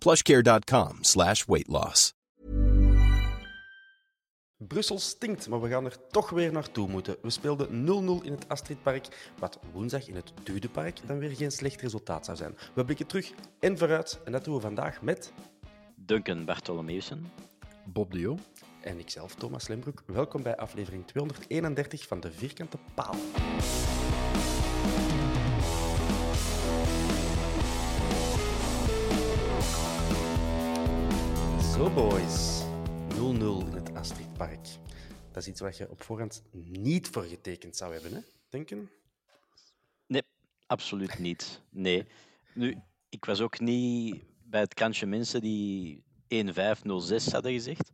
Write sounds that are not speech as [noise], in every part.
plushcare.com slash weight loss. Brussel stinkt, maar we gaan er toch weer naartoe moeten. We speelden 0-0 in het Astridpark, wat woensdag in het Dudepark dan weer geen slecht resultaat zou zijn. We blikken terug en vooruit en dat doen we vandaag met... Duncan Bartholomeusen. Bob de Jong. En ikzelf, Thomas Lembroek. Welkom bij aflevering 231 van De Vierkante Paal. Zo, boys. 0-0 in het Astridpark. Dat is iets wat je op voorhand niet voor getekend zou hebben, hè? Denken? Nee, absoluut niet. Nee. Nu, ik was ook niet bij het kantje mensen die 1-5-0-6 hadden gezegd.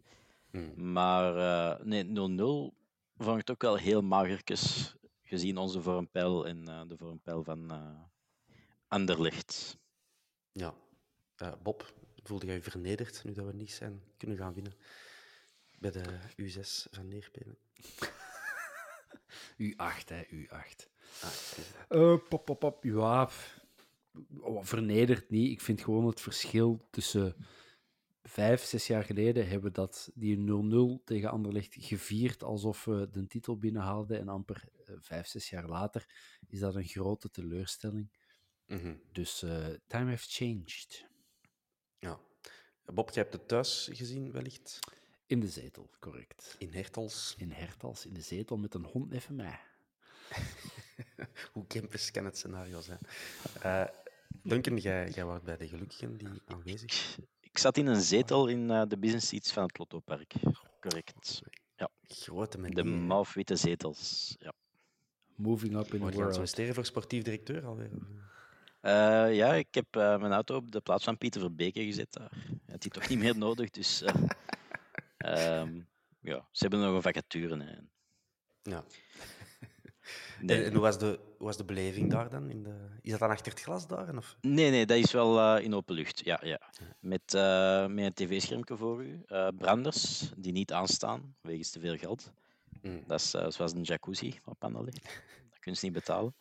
Hmm. Maar eh, nee, 0-0 vond ik ook wel heel magertjes, gezien onze vormpeil en eh, de vormpeil van eh Anderlecht. Ja. Bob, voelde jij je vernederd nu dat we niet zijn kunnen gaan winnen bij de U6 van Neerpelen? U8, hè, U8. Ah, Eh, pop, pop, pop. Ja, oh, vernederd niet. Ik vind gewoon het verschil tussen vijf, zes jaar geleden hebben we dat, die 0-0 tegen Anderlecht gevierd alsof we de titel binnenhaalden. En amper eh, vijf, zes jaar later is dat een grote teleurstelling. Mhm. Dus eh, time has changed. Ja. Bob, jij hebt het thuis gezien, wellicht? In de zetel, correct. In Hertels. In Hertals, in de zetel met een hond even mij. [laughs] Hoe campus kan het scenario zijn? Eh Duncan, jij, jij was bij de gelukkigen die aanwezig Ik zat in een zetel in eh, de business seats van het Lottopark. Correct. Grote De manier. mauve-witte zetels. Ja. Moving up in the world. solliciteren voor sportief directeur alweer? Eh, ja, ik heb eh, mijn auto op de plaats van Pieter Verbeke gezet daar. Had die toch niet meer nodig, dus... eh, [laughs] ehm, ja, ze hebben nog een vacature. Hè. Ja. Nee, En, hoe, was de, hoe was de beleving daar dan? In de... Is dat dan achter het glas daar? Of? nee, nee, dat is wel in open lucht. Ja, ja. Met, met een tv-schermpje voor u. branders die niet aanstaan, wegens te veel geld. Mm. Dat is zoals een jacuzzi op ligt. [laughs] Dat kun je niet betalen.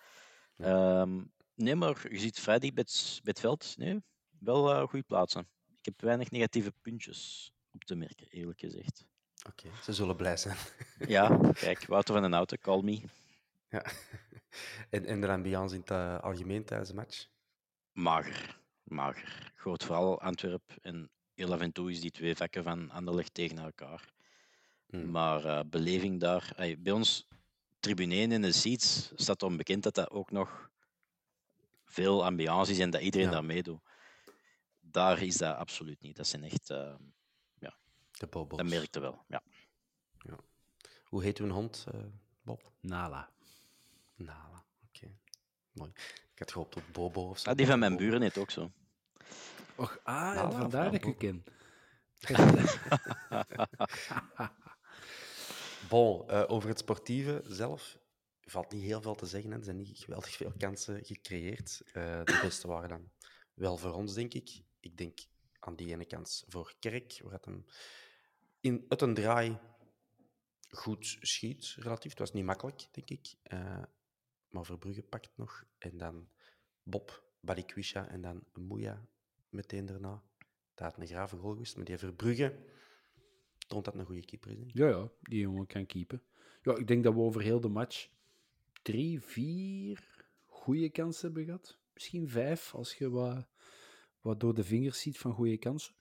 Ehm, nee, maar je ziet vrij dicht bij het, bij het veld. Nee, wel eh goede plaatsen. Ik heb weinig negatieve puntjes op te merken, eerlijk gezegd. Oké, ze zullen blij zijn. [laughs] Ja, kijk, Wouter van den Auto, call me. ja. [laughs] en, en de ambiance in het eh, algemeen tijdens de match? Mager, mager. Groot vooral Antwerp en heel af en toe is die twee vakken van Anderlecht tegen elkaar. Mm. Maar eh, beleving daar, bij ons tribune 1 in de seats staat onbekend dat dat ook nog veel ambiance is en dat iedereen Ja. daar meedoet. Daar is dat absoluut niet. Dat zijn echt, eh, De bobo's. dat merkte wel. Ja. Hoe heet uw hond, eh, Bob? Nala. Nala. Oké, mooi. Ik had gehoopt op Bobo of zo. Ah, die van mijn Bobo. buren heet ook zo. Och, ah, Nala en of vandaar dat ik u ken. [laughs] [laughs] Bon, eh, over het sportieve zelf valt niet heel veel te zeggen. hè. Er zijn niet geweldig veel kansen gecreëerd. Eh, de beste waren dan wel voor ons, denk ik. Ik denk aan die ene kant voor Kerk, waar het hem in, uit een draai goed schiet, relatief. Het was niet makkelijk, denk ik. Uh, maar Verbrugge pakt nog. En dan Bob, Balikwisha en dan Moeja meteen daarna. Dat had een grave goal geweest, maar die Verbrugge toont dat een goede keeper is. Ja, ja, die jongen kan keepen. Ja, ik denk dat we over heel de match drie, vier goede kansen hebben gehad. Misschien vijf, als je wat, wat door de vingers ziet van goede kansen.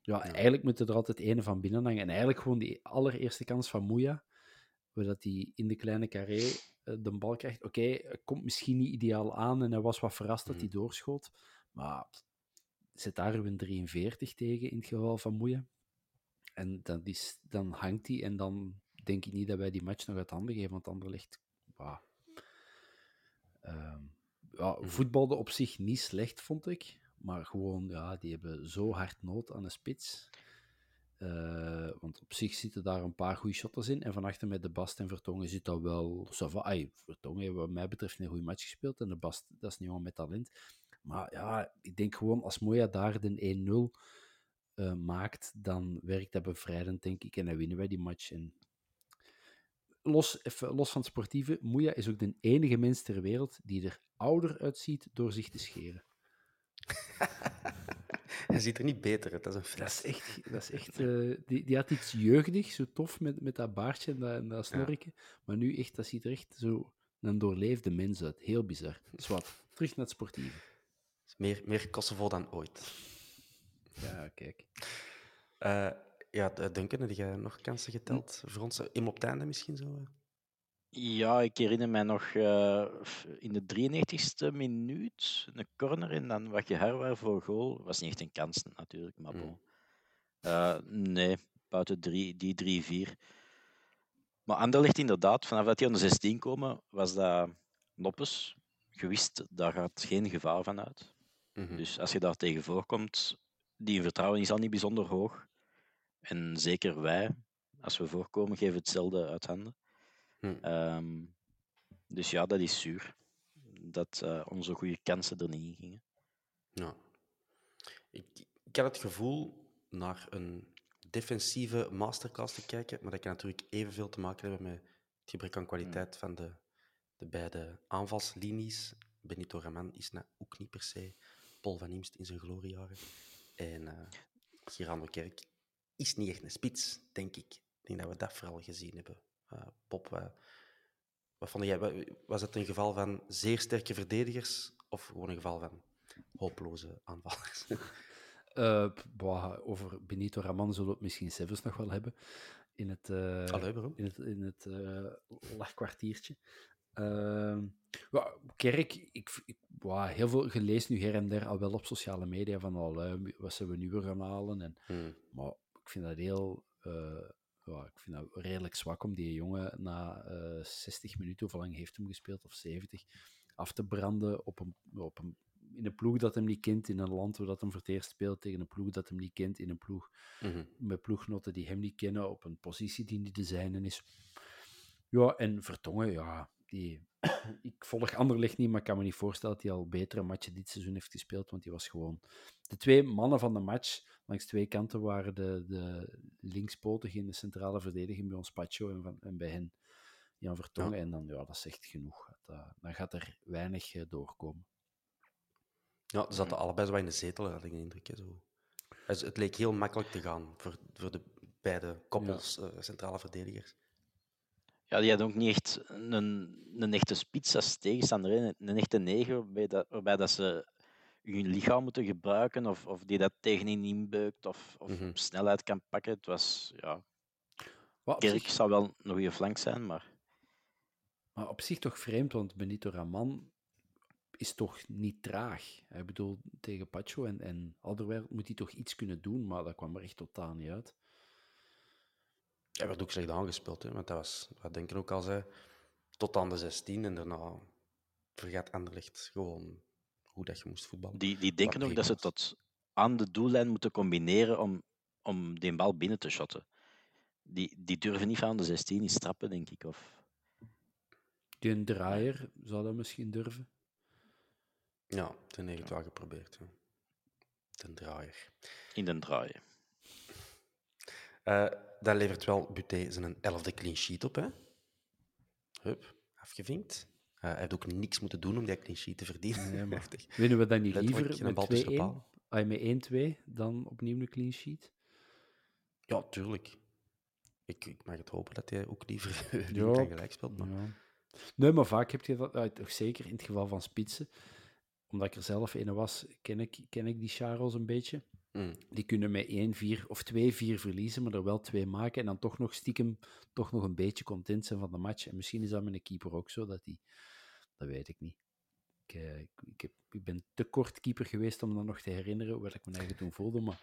Ja, eigenlijk moet er altijd ene van binnen hangen. En eigenlijk gewoon die allereerste kans van Moeja, waar dat hij in de kleine carré eh, de bal krijgt. Oké, okay, komt misschien niet ideaal aan en hij was wat verrast dat hij mm. doorschoot. Maar zet daar een 43 tegen in het geval van Moeja. En dan, is, dan hangt hij en dan denk ik niet dat wij die match nog uit handen geven, want Anderlecht... Wow. Uh, ja, mm. voetbalde op zich niet slecht, vond ik. Maar gewoon, ja, die hebben zo hard nood aan een spits. Uh, want op zich zitten daar een paar goede shotters in. En van achter met de Bast en Vertongen zit dat wel... Ay, Vertongen heeft wat mij betreft een goede match gespeeld. En de Bast, dat is een jongen met talent. Maar ja, ik denk gewoon als Moya daar de 1-0 uh, maakt, dan werkt dat bevrijdend, denk ik. En dan winnen wij die match. En los, even, los van het sportieve, Moeja is ook de enige mens ter wereld die er ouder uitziet door zich te scheren. [laughs] Hij ziet er niet beter uit, dat is een feit. Dat is echt... Dat is echt uh, die, die had iets jeugdig, zo tof, met, met dat baardje en dat, en dat snorretje. Ja. Maar nu echt, dat ziet er echt zo een doorleefde mens uit. Heel bizar. Zwat, terug naar het sportieve. Meer, meer Kosovo dan ooit. Ja, kijk. Uh, ja, Duncan, heb je nog kansen geteld voor ons? Im op het einde misschien zo? Ja, ik herinner mij nog uh, in de 93ste minuut een corner en dan wat je herwaar voor goal. Was niet echt een kans natuurlijk, maar bon. Uh, nee, buiten drie, die 3-4. Maar Anderlecht inderdaad, vanaf dat die aan de 16 komen, was dat Noppes. Je wist, daar gaat geen gevaar van uit. Mm -hmm. Dus als je daar tegen voorkomt, die vertrouwen is al niet bijzonder hoog. En zeker wij, als we voorkomen, geven hetzelfde uit handen. Hm. Um, dus ja, dat is zuur. Dat uh, onze goede kansen er niet in gingen. Ja. Ik, ik had het gevoel naar een defensieve masterclass te kijken, maar dat kan natuurlijk evenveel te maken hebben met het gebrek aan kwaliteit hm. van de, de beide aanvalslinies. Benito Raman is nou ook niet per se Paul van Imst in zijn gloriejaren. En uh, Girando Kerk is niet echt een spits, denk ik. Ik denk dat we dat vooral gezien hebben. Uh, Pop, wat vond jij? Was het een geval van zeer sterke verdedigers of gewoon een geval van hopeloze aanvallers? [laughs] Uh, over Benito Raman zullen we het misschien zelfs nog wel hebben in het, uh, Allee, in het, in het uh, lachkwartiertje. Ehm, kerk, ik, ik heel veel gelezen nu her en der al wel op sociale media van al, wat ze we nu weer gaan halen. En, hmm. Maar ik vind dat heel ja, ik vind dat redelijk zwak om die jongen na uh, eh, 60 minuten, hoe lang heeft hem gespeeld, of 70, af te branden op een, op een, in een ploeg dat hem niet kent, in een land waar dat hem voor het eerst speelt, tegen een ploeg dat hem niet kent, in een ploeg mm met ploegnoten die hem niet kennen, op een positie die niet de zijne is. Ja, en Vertongen, ja, die, [coughs] ik volg Anderlecht niet, maar ik kan me niet voorstellen dat hij al betere matchen dit seizoen heeft gespeeld, want hij was gewoon... De twee mannen van de match langs twee kanten waren de, de linkspotig in de centrale verdediging bij ons Pacho en, van, en bij hen Jan Vertongen. En dan, ja, dat is echt genoeg. Dat, uh, dan gaat er weinig uh, doorkomen. Ja, ze zaten allebei zo in de zetel, had ik de indruk. Hè, zo. Dus het leek heel makkelijk te gaan voor, voor de beide koppels ja. uh, centrale verdedigers. Ja, die had ook niet echt een, een echte spits als tegenstander. Hè. Een echte negen, waarbij dat, waarbij dat ze hun lichaam moeten gebruiken of, of die dat tegenin inbeukt of, of mm -hmm. snelheid kan pakken. Het was, ja... Wat, Kerk zich... zou wel een goede flank zijn, maar... Maar op zich toch vreemd, want Benito Raman is toch niet traag. Ik bedoel, tegen Pacho en, en Alderweireld moet hij toch iets kunnen doen, maar dat kwam er echt totaal niet uit. Hij werd ook slecht aangespeeld, hè, want dat was, wat denken ook al zei, tot aan de 16 en daarna vergaat Anderlecht gewoon hoe dat je moest voetballen. Die, die denken ook dat ze tot aan de doellijn moeten combineren om, om die bal binnen te shotten. Die, die durven niet van de 16 eens trappen, denk ik. Of... Die een draaier zou dat misschien durven. Ja, ten heeft het wel geprobeerd. Den draaier. In den draaien. Uh, dat levert wel Buté zijn elfde clean sheet op, hè? Hup, afgevinkt. Uh, hij heeft ook niks moeten doen om die clean sheet te verdienen. Nee, maar [laughs] winnen we dan niet liever met 2-1 met 1-2 dan opnieuw een clean sheet? Ja, tuurlijk. Ik, ik mag het hopen dat hij ook liever [laughs] ja. gelijk speelt. Maar... Ja. Nee, maar vaak heb je dat, toch zeker in het geval van spitsen. Omdat ik er zelf een was, ken ik, ken ik die Charles een beetje. Mm. Die kunnen met 1-4 of 2-4 verliezen, maar er wel twee maken en dan toch nog stiekem toch nog een beetje content zijn van de match. En misschien is dat met een keeper ook zo, dat die... Dat weet ik niet. Ik, uh, ik, ik, heb, ik, ben te kort keeper geweest om dat nog te herinneren, wat ik me eigen toen voelde, maar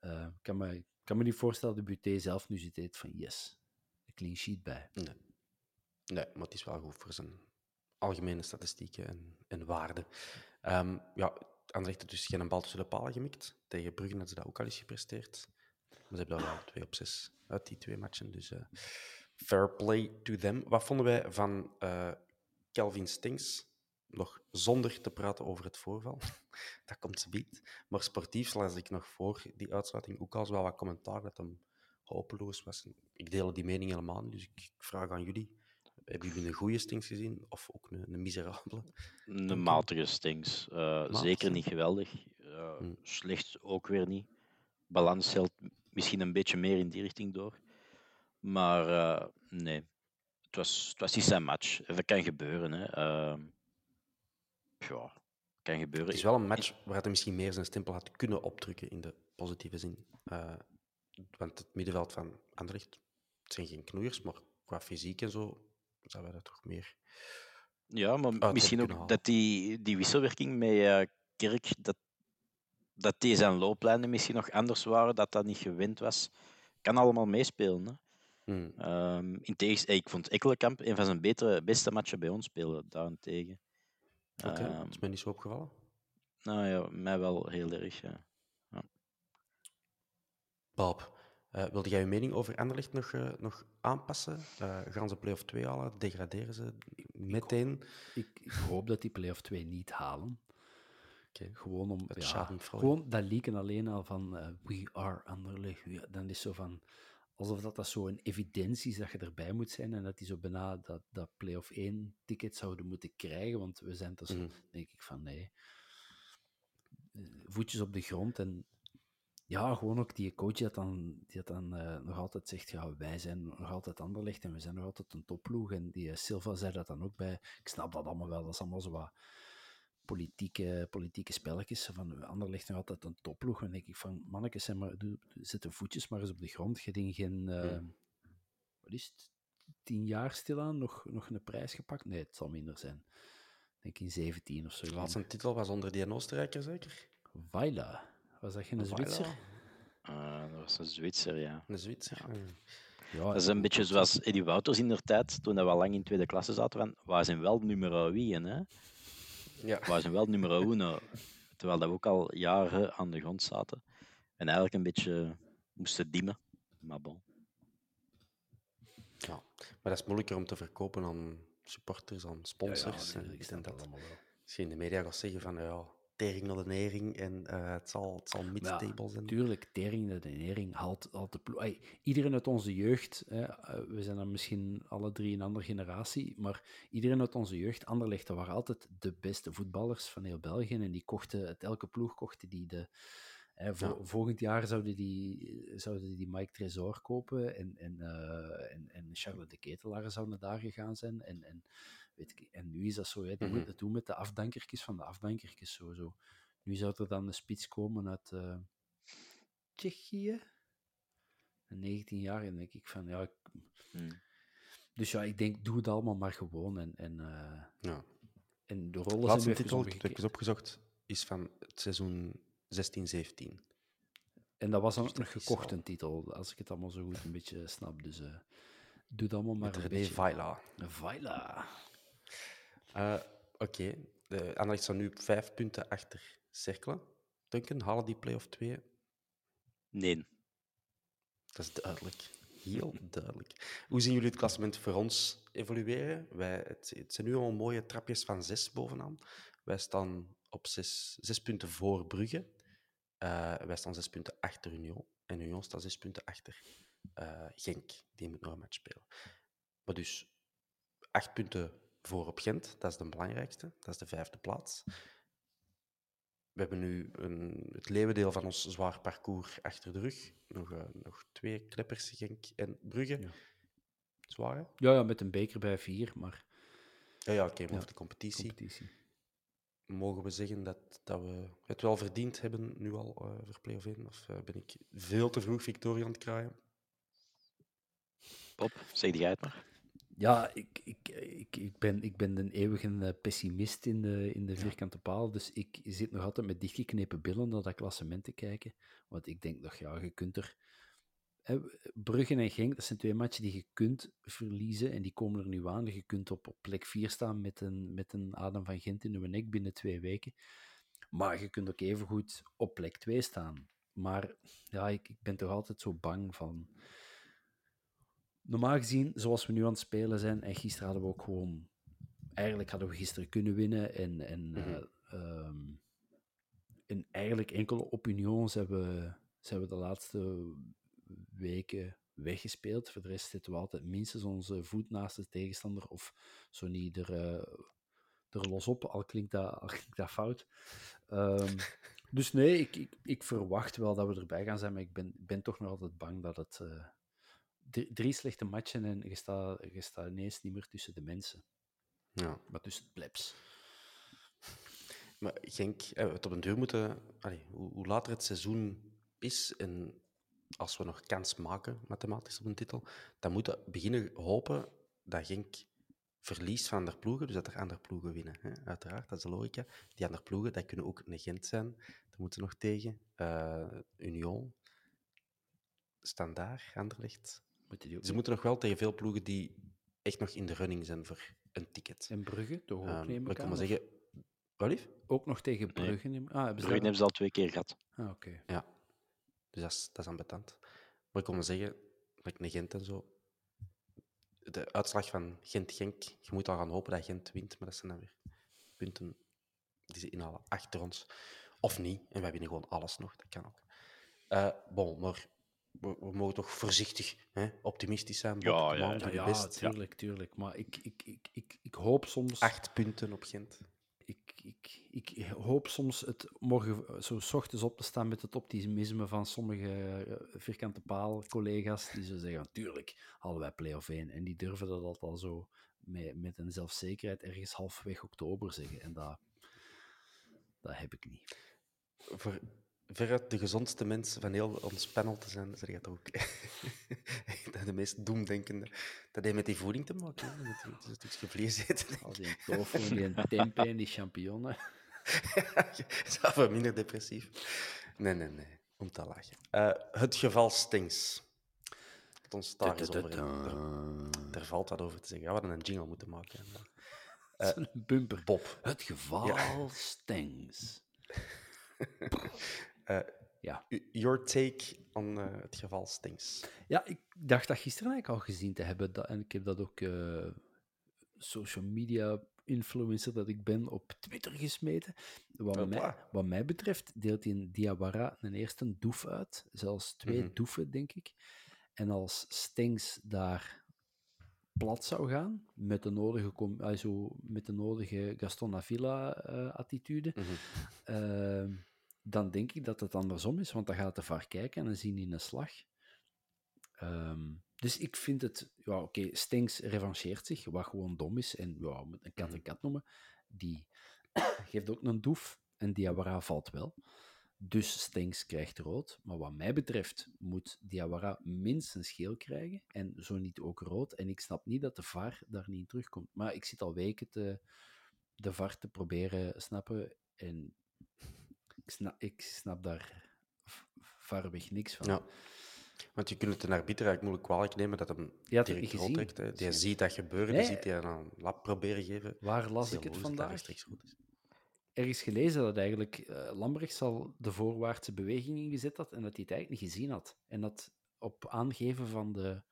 uh, ik kan me, kan me niet voorstellen dat de Buté zelf nu zit van yes, een clean sheet bij. Nee. nee, maar het is wel goed voor zijn algemene statistieken en, en waarden. Um, ja, Anderlecht dus geen bal tussen de palen gemikt. Tegen Brugge hadden ze dat ook al eens gepresteerd. Ze hebben daar wel 2 op 6 uit die twee matchen. Dus uh, fair play to them. Wat vonden wij van uh, Kelvin Stings? Nog zonder te praten over het voorval. [laughs] dat komt ze biedt. Maar sportief las ik nog voor die uitsluiting ook al wel wat commentaar dat hem hopeloos was. Ik deel die mening helemaal niet, dus ik vraag aan jullie. Hebben jullie een goede Stings gezien of ook een, een miserabele? Een matige Stings. Uh, zeker niet geweldig. Uh, hmm. Slecht ook weer niet. Balans stelt misschien een beetje meer in die richting door. Maar uh, nee, het was, het was niet zijn match. Dat kan gebeuren. Hè. Ehm, ja, kan gebeuren. Het is wel een match waar hij misschien meer zijn stempel had kunnen opdrukken in de positieve zin. want het middenveld van Anderlecht, het zijn geen knoeiers, maar qua fysiek en zo zouden we dat toch meer. Ja, maar misschien ook dat die, die wisselwerking met uh, Kerk, dat, dat die zijn looplijnen misschien nog anders waren, dat dat niet gewend was. Kan allemaal meespelen. Hè? Hmm. Um, in tegens, ik vond Ekkelenkamp een van zijn betere, beste matchen bij ons spelen, daarentegen. Oké, okay, um, is mij niet zo opgevallen. Nou ja, mij wel heel erg, ja. ja. Bob, uh, wilde jij je mening over Anderlecht nog, uh, nog aanpassen? Uh, gaan ze play-off 2 halen? Degraderen ze meteen? Ik, ik, hoop dat die play-off 2 niet halen. Okay. Gewoon om... Ja, gewoon dat leaken alleen al van we are Anderlecht. Dan is zo van... Alsof dat, dat zo een evidentie is dat je erbij moet zijn en dat die zo bijna dat, dat play-off 1 ticket zouden moeten krijgen, want we zijn dus, mm. denk ik van nee. Voetjes op de grond en ja, gewoon ook die coach die dan, die dan uh, nog altijd zegt, ja, wij zijn nog altijd Anderlecht en we zijn nog altijd een topploeg. En die uh, Silva zei dat dan ook bij. Ik snap dat allemaal wel, dat is allemaal zo wat politieke, politieke spelletjes. Van Anderlecht nog altijd een topploeg. En dan denk ik van, mannetjes, zeg maar, doe, zet de voetjes maar eens op de grond. Je ding geen, uh, wat is het, tien jaar stilaan nog, nog een prijs gepakt? Nee, het zal minder zijn. Ik denk in 17 of zo. De laatste titel was onder die Oostenrijker zeker? Vaila. Was dat geen Zwitser? Uh, dat was een Zwitser, ja. Een Zwitser. Ja. Ja, dat is een beetje zoals Eddie Wouters in der tijd, toen we lang in tweede klasse zaten, van, wij zijn wel nummer wie, hè? Ja. Wij zijn wel nummer uno. Terwijl dat we ook al jaren aan de grond zaten. En eigenlijk een beetje moesten dimmen. Maar bon. Ja, maar dat is moeilijker om te verkopen aan supporters, aan sponsors. Ja, ja, ik denk dat allemaal wel. Misschien de media gaat zeggen van, ja, tering naar de nering en uh, het zal, het zal mid-table zijn. Tuurlijk, tering naar de nering haalt, haalt de ploeg. Iedereen uit onze jeugd, hè, eh, we zijn dan misschien alle drie een andere generatie, maar iedereen uit onze jeugd, Anderlecht, waren altijd de beste voetballers van heel België en die kochten, het elke ploeg kochten die de... Hè, Volgend jaar zouden die, zouden die Mike Tresor kopen en, en, uh, en, en Charles de Ketelaar zouden daar gegaan zijn en, en Weet ik, en nu is dat zo, hè, die mm doen met de afdankertjes van de afdankertjes. Zo, zo. Nu zou er dan een spits komen uit uh, Tsjechië. Een 19 jaar, en denk ik van ja. Mm. Dus ja, ik denk, doe het allemaal maar gewoon. En, en, uh, ja. en de rollen Laatste zijn titel, ik heb opgezocht, is van het seizoen 16-17. En dat was dan ook nog gekocht, een titel, als ik het allemaal zo goed een beetje snap. Dus uh, doe het allemaal maar Met een beetje. Vaila. Vaila. Uh, Oké, okay. de Anderlecht staan nu vijf punten achter Cerkelen. Duncan, halen die play-off 2? Nee. Dat is duidelijk. Heel duidelijk. Hoe zien jullie het klassement voor ons evolueren? Wij, het, het zijn nu al mooie trapjes van zes bovenaan. Wij staan op zes, zes punten voor Brugge. Uh, wij staan zes punten achter Union. En Union staat zes punten achter uh, Genk. Die moet nog een match spelen. Maar dus acht punten voor op Gent. Dat is de belangrijkste. Dat is de vijfde plaats. We hebben nu een, het leeuwendeel van ons zwaar parcours achter de rug. Nog, uh, nog twee kleppers, Genk en Brugge. Ja. Zwaar, hè? Ja, ja, met een beker bij vier, maar... Ja, ja oké, okay, ja, de competitie. competitie. Mogen we zeggen dat, dat we het wel verdiend hebben, nu al, uh, voor play-off 1? Of uh, ben ik veel te vroeg Victoria aan het kraaien? Bob, zeg jij het maar. Ja, ik, ik, ik, ik, ben, ik ben een eeuwige pessimist in de, in de vierkante paal. Dus ik zit nog altijd met dichtgeknepen billen naar dat klassement te kijken. Want ik denk nog, ja, je kunt er. Hè, Bruggen en Genk, dat zijn twee matchen die je kunt verliezen. En die komen er nu aan. Je kunt op, op plek 4 staan met een, met een Adam van Gent in uw nek binnen twee weken. Maar je kunt ook even goed op plek 2 staan. Maar ja, ik, ik ben toch altijd zo bang van normaal gezien, zoals we nu aan het spelen zijn, en gisteren hadden we ook gewoon. Eigenlijk hadden we gisteren kunnen winnen. En, en, mm en eigenlijk enkele opinions hebben, zijn we de laatste weken weggespeeld. Voor de rest zitten we altijd minstens onze voet naast de tegenstander. Of zo niet er, uh, er los op, al klinkt dat, al [laughs] klinkt dat fout. Um, dus nee, ik, ik, ik, verwacht wel dat we erbij gaan zijn, maar ik ben, ben toch nog altijd bang dat het, uh, drie slechte matchen en je staat, je staat ineens niet meer tussen de mensen. Ja. Maar tussen het plebs. Maar Genk, eh, we het op een deur moeten... Allee, hoe, hoe, later het seizoen is en als we nog kans maken, mathematisch op een titel, dan moeten we beginnen hopen dat Genk verliest van andere ploegen, dus dat er andere ploegen winnen. Hè? Uiteraard, dat is de logica. Die andere ploegen, dat kunnen ook een Gent zijn. Daar moeten we nog tegen. Uh, Union, Standaard, Anderlecht. Moet Ze moeten nog wel tegen veel ploegen die echt nog in de running zijn voor een ticket. En Brugge, toch ook, um, neem ik kan maar zeggen... Wat lief? Ook nog tegen Brugge? Nee. Ah, Brugge hebben ze al twee keer gehad. Ah, oké. Ja. Dus dat is, dat is ambetant. Maar ik kon maar zeggen, like een Gent en zo... De uitslag van Gent-Genk, je moet al gaan hopen dat Gent wint, maar dat zijn dan weer punten die ze inhalen achter ons. Of niet, en wij winnen gewoon alles nog, dat kan ook. Uh, bon, maar we, we, mogen toch voorzichtig hè, optimistisch zijn. Ja, ja, ja, ja, best. tuurlijk, tuurlijk. Maar ik, ik, ik, ik, ik hoop soms... Acht punten op Gent. Ik, ik, ik hoop soms het morgen zo s ochtends op te staan met het optimisme van sommige uh, vierkante paal collega's die zo zeggen, tuurlijk halen wij play-off 1. En die durven dat altijd al zo met, met een zelfzekerheid ergens halfweg oktober zeggen. En dat, dat heb ik niet. Voor veruit de gezondste mensen van heel ons panel te zijn, zeg je dat ook. [laughs] de meest doemdenkende. Dat heeft met die voeding te maken, met, met een stukje vlees eten. Al die tofu, die [laughs] tempeh en die champignonnen. ja, [laughs] wel minder depressief. Nee, nee, nee. Om te lachen. Uh, het geval Stings. Het ons daar eens over er, er, valt wat over te zeggen. Ja, we hadden een jingle moeten maken. Uh, een bumper. Bob. Het geval ja. Stings. Uh, ja. Your take on uh, het geval Stings. Ja, ik dacht dat gisteren eigenlijk al gezien te hebben. Dat, en ik heb dat ook uh, social media influencer dat ik ben op Twitter gesmeten. Wat, mij, wat mij betreft deelt in Diawara een eerste doef uit. Zelfs twee mm doefen, denk ik. En als Stings daar plat zou gaan, met de nodige, also, met de nodige Gaston Avila-attitude, mm -hmm dan denk ik dat het andersom is, want dan gaat de VAR kijken en dan zien die een slag. Um, dus ik vind het, ja, oké, okay, Stenks revancheert zich, wat gewoon dom is, en ja, met een kat een kat noemen, die [coughs] geeft ook een doef en Diawara valt wel. Dus Stenks krijgt rood. Maar wat mij betreft moet Diawara minstens geel krijgen en zo niet ook rood. En ik snap niet dat de VAR daar niet in terugkomt. Maar ik zit al weken te, de VAR te proberen snappen en ik snap, ik snap daar verreweg niks van. Ja. Want je kunt het een arbiter eigenlijk moeilijk kwalijk nemen dat hem ja, direct rood trekt. Die ziet dat gebeuren, nee. die ziet hij aan een lab proberen geven. Waar las ik het vandaag? Ergens gelezen dat eigenlijk uh, Lambrechts al de voorwaartse beweging ingezet had en dat hij het eigenlijk niet gezien had. En dat op aangeven van de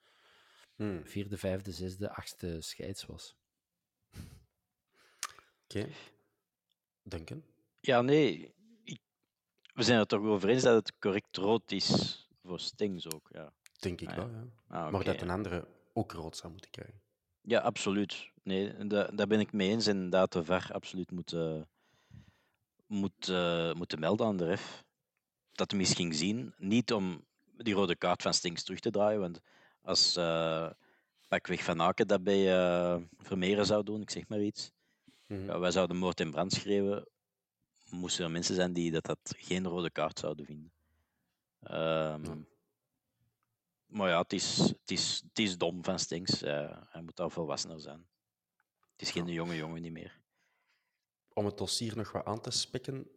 hmm. vierde, vijfde, zesde, achtste scheids was. Oké. Okay. Duncan? Ja, nee we zijn er toch over eens dat het correct rood is voor Stings ook. Ja, Denk ik Ah, wel, ja. ah, Maar dat een andere ook rood zou moeten krijgen. Ja, absoluut. Nee, da- daar ben ik mee eens. En dat de VAR absoluut moet, moet, eh, moeten melden aan de ref. Dat hij eens ging zien. Niet om die rode kaart van Stinks terug te draaien. Want als eh pakweg Van Aken dat bij eh Vermeeren zou doen, ik zeg maar iets. Mhm. Ja, wij zouden moord en brand schreeuwen. Moesten er mensen zijn die dat, dat geen rode kaart zouden vinden. Ehm, Ja. Maar ja, het is, het, is, het is dom van Stinks. Eh, hij moet al volwassener zijn. Het is geen Ja. jonge jongen niet meer. Om het dossier nog wat aan te spekken,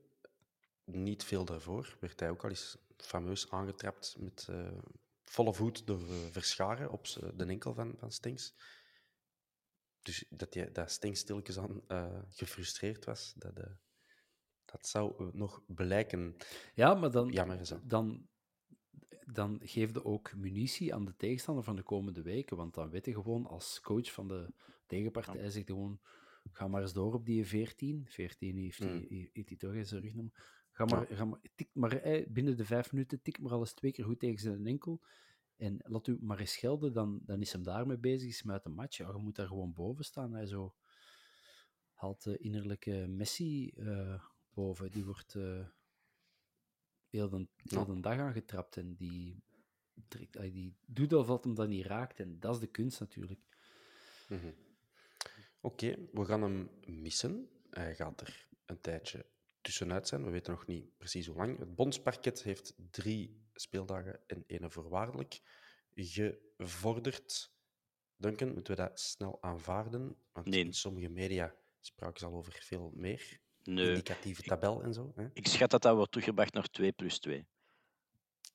niet veel daarvoor werd hij ook al eens fameus aangetrapt met eh, volle voet door Verscharen op de enkel van, van Stinks. Dus dat, hij, dat Stinks stilletjes aan eh, gefrustreerd was, dat, eh, dat zou eh, nog blijken. Ja, maar dan, Jammer dan, dan geef je ook munitie aan de tegenstander van de komende weken. Want dan weet je gewoon als coach van de tegenpartij, zegt hij gewoon, ga maar eens door op die 14. 14 heeft hij, Mm. heeft hij toch eens een rugnummer. Ga maar, ga maar, tik maar binnen de vijf minuten, tik maar al eens twee keer goed tegen zijn enkel. En laat u maar eens schelden, dan, dan is hem daarmee bezig, is hem uit de match. Ja, je moet daar gewoon boven staan. Hij zo haalt de innerlijke Messi eh, boven. Die wordt eh, heel, de, heel de dag aangetrapt en die, die doet alsof hem dat niet raakt. En dat is de kunst natuurlijk. Mhm. Oké, we gaan hem missen. Hij gaat er een tijdje tussenuit zijn. We weten nog niet precies hoe lang. Het bondsparket heeft drie speeldagen en één voorwaardelijk gevorderd. Duncan, moeten we dat snel aanvaarden? Want Nee. in sommige media spraken ze al over veel meer. Nee, Indicatieve tabel en zo. Hè? ik schat dat dat wordt teruggebracht naar 2 plus 2.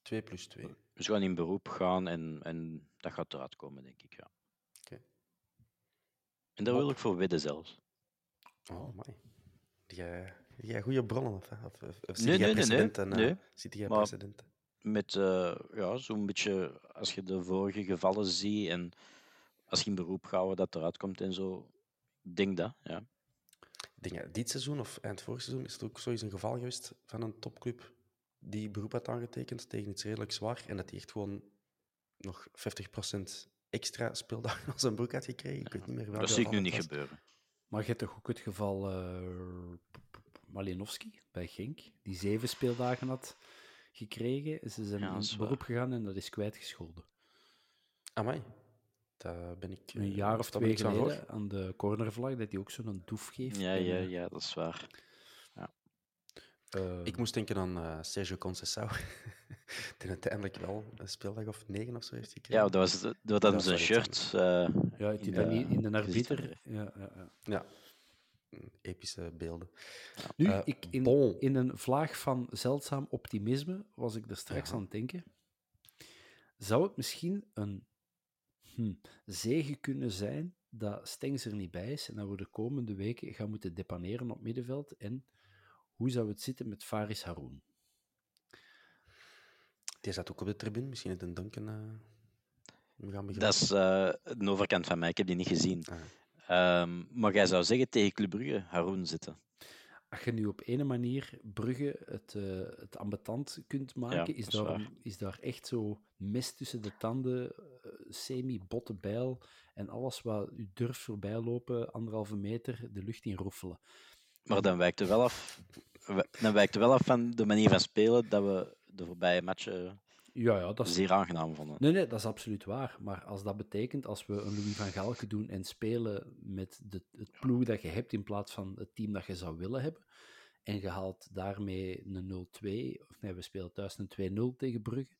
2 plus 2. Dus gaan in beroep gaan en, en dat gaat eruit komen, denk ik. Ja. Oké. En daar wil ik voor wedden zelfs. Oh, mooi. Jij, jij goede bronnen, of, of, zie Nee, jij nee, nee, eh, Nee, Ziet jij precedenten? Met eh, ja, zo'n beetje, als je de vorige gevallen ziet en als je in beroep gaat, dat eruit komt en zo. Denk dat, ja. Ja, dit seizoen of eind vorig seizoen is er ook zoiets een geval geweest van een topclub die beroep had aangetekend tegen iets redelijk zwaar en dat hij echt gewoon nog 50% extra speeldagen [laughs] als een broek had gekregen. Ik weet niet meer welke Dat zie ik nu niet was. gebeuren. Maar je hebt toch ook het geval eh Malinowski bij Genk, die zeven speeldagen had gekregen. Ze zijn Ja, in beroep gegaan en dat is kwijtgescholden. Amai, daar ben ik... Een eh, jaar of twee voor. geleden aan de cornervlag, dat hij ook zo'n doef geeft. Ja, ja, eh, ja, dat is waar. eh, Ik moest denken aan eh, Sergio Conceição, [laughs] die uiteindelijk wel een speeldag of negen of zo heeft gekregen. Ja, dat was dat, dat Dat was iets shirt. eh, ja, het in de niet in de arbiter. Ja, ja, ja. Ja, epische beelden. Nu, Eh, ik, in, bon. in een vlaag van zeldzaam optimisme was ik er straks Ja. aan het denken. Zou het misschien een hm, zegen kunnen zijn dat Stengs er niet bij is en dat we de komende weken gaan moeten depaneren op middenveld? En hoe zou het zitten met Faris Haroun? Die zat ook op de tribune, misschien het een Duncan eh, we gaan beginnen. dat is eh de overkant van mij, ik heb die niet gezien. Ah. Ehm, maar jij zou zeggen tegen Club Brugge, Haroun zitten. Als je nu op ene manier Brugge het, eh, het ambetant kunt maken, is, daar, waar. is daar echt zo mes tussen de tanden, eh, semi-botte bijl en alles wat u durft voorbij lopen, anderhalve meter, de lucht in roffelen. Maar dan wijkt er wel af, dan wijkt er wel af van de manier van spelen dat we de voorbije matchen Ja, ja, dat is... zeer aangenaam vonden. Nee, nee, dat is absoluut waar. Maar als dat betekent, als we een Louis van Galken doen en spelen met de, het ploeg dat je hebt in plaats van het team dat je zou willen hebben, en je haalt daarmee een 0-2, of nee, we spelen thuis een 2-0 tegen Brugge,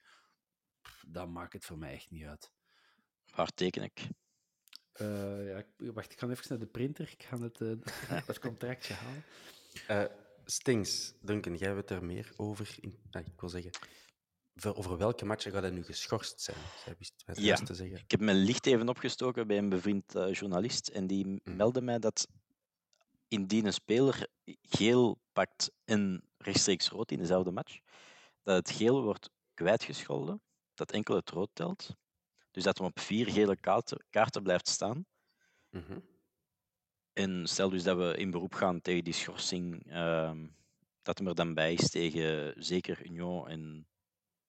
dan maakt het voor mij echt niet uit. Waar teken ik? Eh, ja, ik- wacht, ik ga even naar de printer. Ik ga het, eh, [laughs] het contractje halen. Eh, Stings, Duncan, jij hebt er meer over. In, ah, ik wil zeggen, over welke matchen gaat hij nu geschorst zijn? Jij wist het Ja. te zeggen. Ik heb mijn licht even opgestoken bij een bevriend eh, journalist en die Mhm. meldde mij dat indien een speler geel pakt en rechtstreeks rood in dezelfde match, dat het geel wordt kwijtgescholden, dat enkel het rood telt. Dus dat hem op vier gele kaarten, kaarten blijft staan. Mhm. En stel dus dat we in beroep gaan tegen die schorsing ehm, dat hem er dan bij is tegen zeker Union en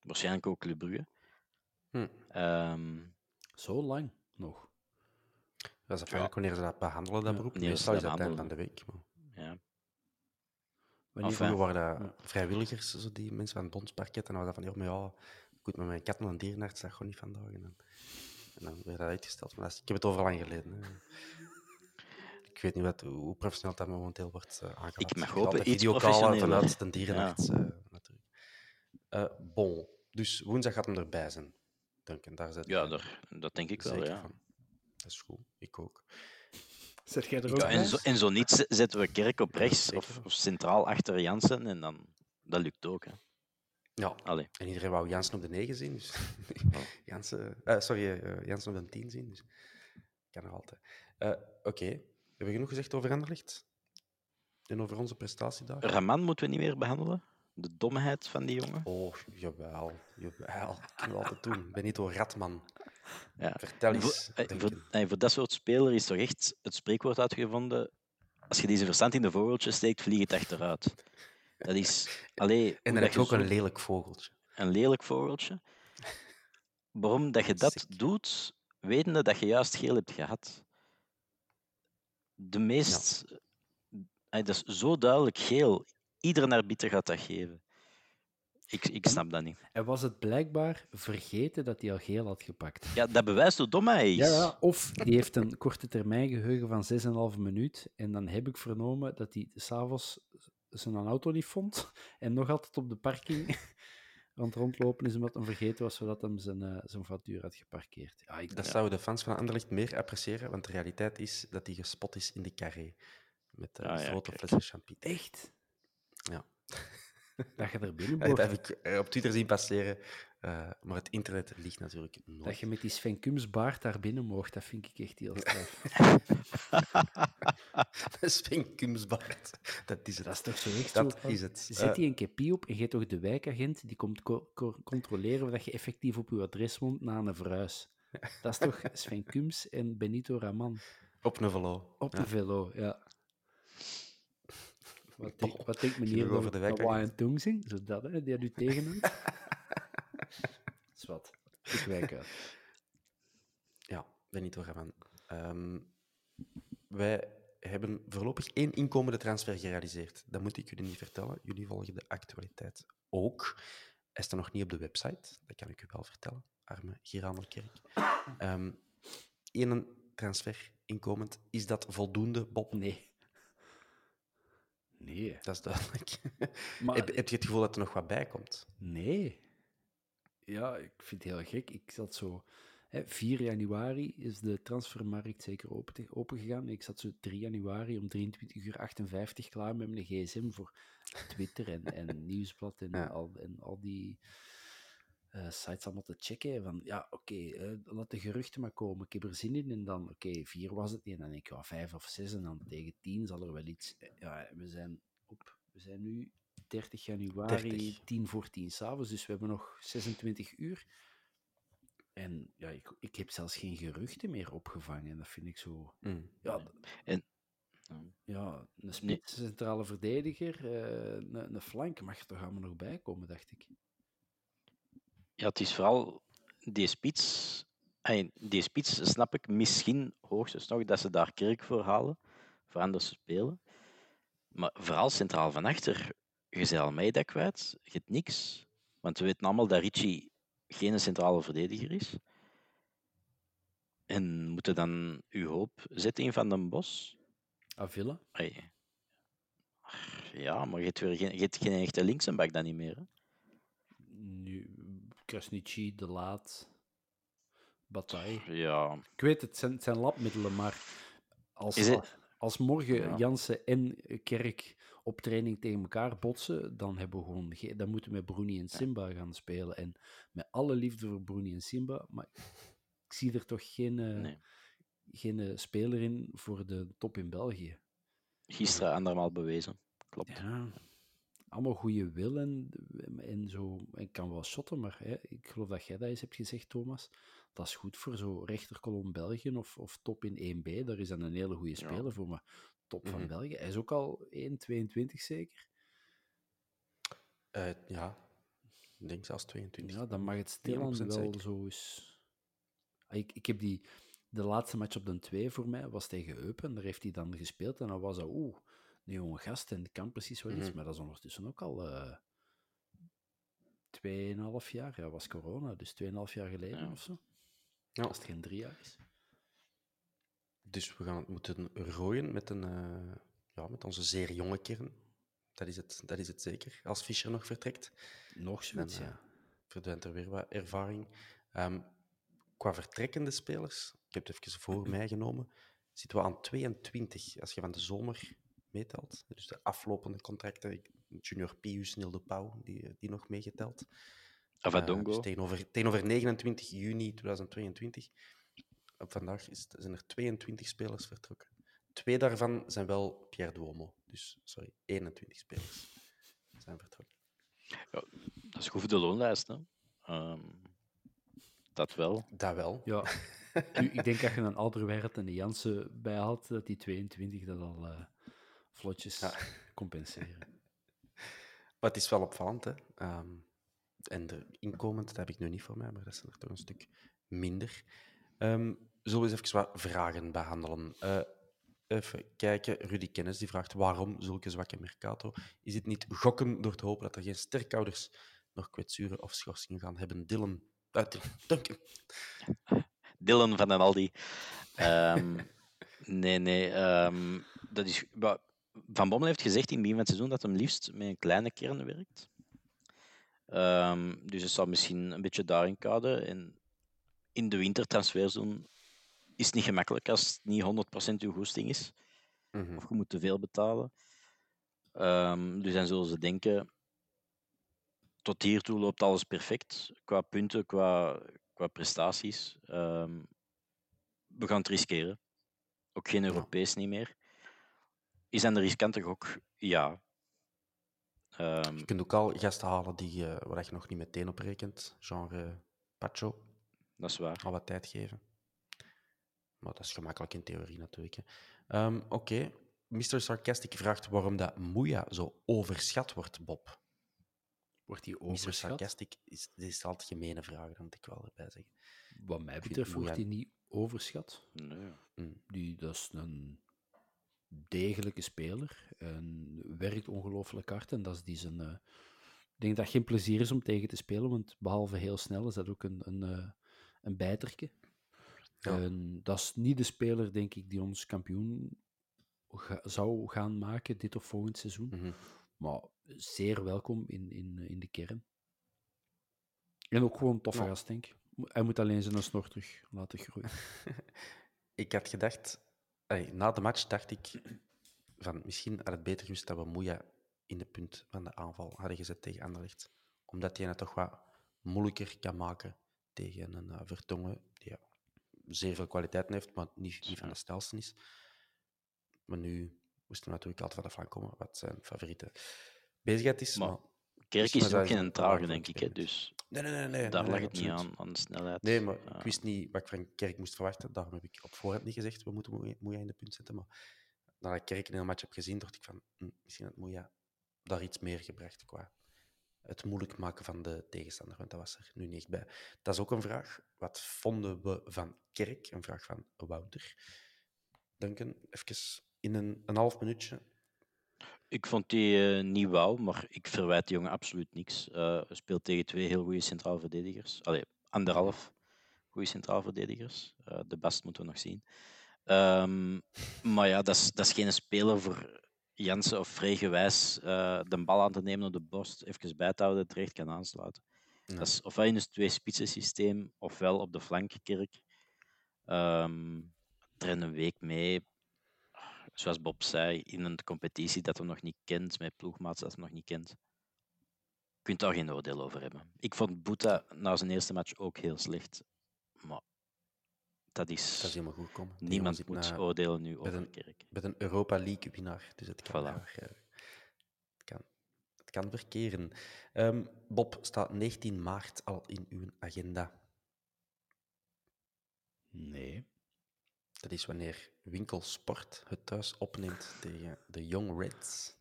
waarschijnlijk ook Club Brugge. Hm. Ehm, Zo lang nog. Dat is afhankelijk wanneer ze dat behandelen, dat Ja. beroep. Wanneer Meestal is dat het einde van de week. Maar ja. Wanneer Enfin. vroeger waren dat Ja. vrijwilligers, zo die mensen van het bondsparket. En dan was dat van, ja, maar ja, ik moet met mijn kat naar een dierenarts, dat gewoon niet vandaag. En dan, en dan werd dat uitgesteld. Maar dat is- ik heb het over lang geleden. Hè. Ik weet niet wat, hoe professioneel dat momenteel wordt uh, aangepakt. Ik mag hopen iets professioneler. vanuit de dierenarts, eh, natuurlijk. Eh, bon, dus woensdag gaat hem erbij zijn. Duncan, daar zit ja, daar, dat denk ik wel, zeker ja. van. Dat is goed, ik ook. Zet jij er ook Ja, bij? en, zo, en zo niet zetten we Kerk op rechts of, of centraal achter Jansen en dan dat lukt ook. Hè. Ja, Allee, en iedereen wou Jansen op de 9 zien. Dus [laughs] Jansen, eh, sorry, eh, Jansen op de 10 zien. Dus kan er altijd. Eh, Oké, hebben we genoeg gezegd over Anderlecht? En over onze prestatie daar? Raman moeten we niet meer behandelen. De domheid van die jongen. Oh, jawel, jawel. Kunnen we altijd doen. Benito Ratman. Ja. Vertel En eens. Voor, eh, voor, eh, voor dat soort speler is toch echt het spreekwoord uitgevonden. Als je deze verstand in de vogeltjes steekt, vliegt het achteruit. Dat is. Allee, hoe En dan dat heb je ook zo- een lelijk vogeltje. een lelijk vogeltje. Waarom dat je dat Sick. doet, wetende dat je juist geel hebt gehad. De meest... eh, dat is zo duidelijk geel. Iedere arbiter gaat dat geven. Ik, ik snap dat niet. En was het blijkbaar vergeten dat hij al geel had gepakt? Ja, dat bewijst hoe dom hij is. Ja, ja, of die heeft een korte termijn geheugen van 6,5 minuut. En dan heb ik vernomen dat hij s'avonds zijn auto niet vond. En nog altijd op de parking [laughs] aan het rondlopen is omdat hij vergeten was zodat hij zijn, eh, zijn factuur had geparkeerd. Ja, ik, Dat zouden de fans van Anderlecht meer appreciëren, want de realiteit is dat hij gespot is in de carré. Met eh Ah, ja, grote flessen champagne. echt? Ja. [laughs] Dat je er binnen Ja, Dat boort. heb ik op Twitter zien passeren. eh, maar het internet ligt natuurlijk nooit. Dat je met die Sven Kums baard daar binnen mocht, dat vind ik echt heel straf. [laughs] Sven Kumsbaard. Dat is het. Dat is toch zo echt Dat zo is het. Zet Eh, die een kepi op en je toch de wijkagent die komt co- co- controleren of dat je effectief op je adres woont na een verhuis. Dat is toch [laughs] Sven Kums en Benito Raman op een velo. op Ja. de velo, ja. Wat, denk, wat meneer over de. Wine Tong zing? Zo dat, hè, die u tegenhoudt? [laughs] Zwat. Ik wijk uit. Ja, Benito Raman. Ehm wij hebben voorlopig één inkomende transfer gerealiseerd. Dat moet ik jullie niet vertellen. Jullie volgen de actualiteit ook. Hij staat nog niet op de website, dat kan ik u wel vertellen. Arme Giramelkerk. Ehm Eén transfer inkomend. Is dat voldoende, Bob? Nee. Nee. Dat is duidelijk. [laughs] Maar, heb, heb je het gevoel dat er nog wat bij komt? Nee. Ja, ik vind het heel gek. Ik zat zo... Hè, 4 januari is de transfermarkt zeker open, open gegaan. Ik zat zo 3 januari om 23 uur 58 klaar met mijn gsm voor Twitter en, en [laughs] Nieuwsblad en, Ja. al, en al die eh, sites allemaal te checken. Van, ja, oké, eh, laat de geruchten maar komen. Ik heb er zin in. En dan, oké, 4 was het niet. En dan denk ik, ja, 5 of 6. En dan tegen 10 zal er wel iets... Ja, we zijn op... We zijn nu 30 januari, 30. 10 voor 10 s'avonds, dus we hebben nog 26 uur. En ja, ik, ik heb zelfs geen geruchten meer opgevangen. En dat vind ik zo... Mm. Ja, En- ja een spits, centrale verdediger, eh, een, een flank mag er toch allemaal nog bij komen, dacht ik. Ja, het is vooral die spits. ey, Die spits snap ik misschien hoogstens nog dat ze daar kerk voor halen, voor anders spelen. Maar vooral centraal van achter, je bent Almeida kwijt, je hebt niks. Want we weten allemaal dat Richie geen centrale verdediger is. En moeten dan uw hoop zetten in Van den Bos? Avila? Ey. Ja, maar je hebt, weer geen, je hebt geen echte linksenbak dan niet meer. Hè? Nu, Krasniqi, De Laat, Bataille. Ja, Ik weet, het zijn, zijn labmiddelen, maar als, het- als morgen Ja. Jansen en Kerk op training tegen elkaar botsen, dan, hebben we gewoon ge- dan moeten we met Bruni en Simba gaan spelen. En met alle liefde voor Bruni en Simba, maar ik zie er toch geen, eh, nee. geen eh, speler in voor de top in België. gisteren andermaal bewezen. Klopt. Ja, allemaal goede wil en, en zo. Ik kan wel shotten, maar hè, ik geloof dat jij dat eens hebt gezegd, Thomas. Dat is goed voor zo rechterkolom België of, of top in 1B. Daar is dan een hele goede Ja. speler voor, maar top van Mhm. België. Hij is ook al 1,22 zeker. Uh, ja, ik denk zelfs 22. Ja, dan mag het stilaan wel zeker. zo eens... Ah, ik, ik heb die... De laatste match op de 2 voor mij was tegen Eupen. Daar heeft hij dan gespeeld. En dan was dat, oeh, een jonge gast en kan precies wel iets. Mm -hmm. Maar dat is ondertussen ook al... Uh, 2,5 jaar. Ja, was corona, dus 2,5 jaar geleden ja. of zo. Ja. Als het geen drie jaar is. Dus we gaan het moeten rooien met, een, uh, ja, met onze zeer jonge kern. Dat is het, dat is het zeker. Als Fischer nog vertrekt. Nog zoiets, dan, ja. Verdwijnt er weer wat ervaring. Um, qua vertrekkende spelers, ik heb het even voor [clears throat] mij genomen, zitten we aan 22 als je van de zomer meetelt. Dus de aflopende contracten, Junior Pius, Neil de Pauw, die, die nog meegeteld. Avadongo. Uh, dus tegenover, tegenover 29 juni 2022. Op vandaag is, zijn er 22 spelers vertrokken. Twee daarvan zijn wel Pierre Duomo. Dus, sorry, 21 spelers zijn vertrokken. Ja, dat is goed voor de loonlijst, hè? Um, dat wel. Dat wel. Ja. [laughs] nu, ik denk dat je een Alderweireld en de Jansen bijhaalt, dat die 22 dat al uh, vlotjes ja. compenseren. [laughs] Maar het is wel opvallend, hè. Um, en de inkomend, dat heb ik nu niet voor mij, maar dat zijn er toch een stuk minder. Um, zullen we eens even wat vragen behandelen? Uh, even kijken. Rudy Kennis die vraagt waarom zulke zwakke Mercato? Is het niet gokken door te hopen dat er geen sterkouders nog kwetsuren of schorsingen gaan hebben? Dylan. Uh, Duncan. Dylan van den Aldi. Um, [laughs] nee, nee. Um, dat is, van Bommel heeft gezegd in het begin van het seizoen dat hem liefst met een kleine kern werkt. Um, dus het zal misschien een beetje daarin kaderen. En in de wintertransferseizoen is het niet gemakkelijk als het niet 100% uw goesting is. Mm -hmm. Of je moet te veel betalen. Um, dus dan zullen ze denken, tot hiertoe loopt alles perfect. Qua punten, qua, qua prestaties. Um, we gaan het riskeren. Ook geen Europees ja. niet meer. Is aan de riskante gok? Ja. Um, je kunt ook al gasten halen die, uh, waar je nog niet meteen op rekent. Genre Pacho. Dat is waar. Al wat tijd geven. Maar dat is gemakkelijk in theorie natuurlijk. Um, Oké. Okay. Mr. Sarcastic vraagt waarom dat Moeja zo overschat wordt, Bob. Wordt die overschat? Mr. Sarcastic is, is altijd gemene vraag, dat moet ik wel erbij zeggen. Wat mij betreft wordt hij niet overschat. Nee. Mm. Die, dat is een degelijke speler. En werkt ongelooflijk hard. En dat is die zijn. Uh, ik denk dat het geen plezier is om tegen te spelen, want behalve heel snel is dat ook een, een, uh, een bijterke. Ja. En dat is niet de speler, denk ik, die ons kampioen ga, zou gaan maken dit of volgend seizoen. Mm -hmm. Maar zeer welkom in, in, in de kern. En ook gewoon toffe ja. gast, denk ik. Hij moet alleen zijn snor terug laten groeien. [laughs] ik had gedacht, na de match dacht ik van misschien had het beter geweest dat we Moeja in de punt van de aanval hadden gezet tegen Anderlecht. Omdat hij het toch wat moeilijker kan maken tegen een uh, Vertongen die ja, zeer veel kwaliteiten heeft, maar niet, niet van de snelste is. Maar nu moesten we natuurlijk altijd van de flank komen, wat zijn favoriete bezigheid is. Maar, maar Kerk is ook geen trage, denk ik. Hè, dus nee, nee, nee, nee, daar nee, lag het niet aan, aan de snelheid. Nee, maar uh, ik wist niet wat ik van Kerk moest verwachten. Daarom heb ik op voorhand niet gezegd, we moeten Moeja in de punt zetten. Maar nadat ik Kerk een match heb gezien, dacht ik van, hm, misschien had Moeja daar iets meer gebracht qua het moeilijk maken van de tegenstander, want dat was er nu niet echt bij. Dat is ook een vraag. Wat vonden we van Kerk? Een vraag van Wouter. Duncan, even in een, een half minuutje. Ik vond die uh, niet wauw, maar ik verwijt die jongen absoluut niks. Uh, speelt tegen twee heel goede centraal verdedigers. Allee, anderhalf goede centraal verdedigers. Uh, de best moeten we nog zien. Um, maar ja, dat is, dat is geen speler voor Jansen of Vrij gewijs uh, de bal aan te nemen op de borst, even bij te houden, terecht kan aansluiten. Dat is ofwel in het twee-spitsen systeem, ofwel op de flankkerk. Um, er een week mee, zoals Bob zei, in een competitie dat we nog niet kent, met ploegmaats dat we nog niet kent. Je kunt daar geen oordeel over hebben. Ik vond Boeta na zijn eerste match ook heel slecht. Maar dat is, dat is helemaal goed komen. Niemand moet na, oordelen nu over een, Kerk. Met een Europa League winnaar. Dus het kan, voilà. daar, het kan, het kan verkeren. Um, Bob, staat 19 maart al in uw agenda? Nee. Dat is wanneer Winkelsport het thuis opneemt tegen de Young Reds.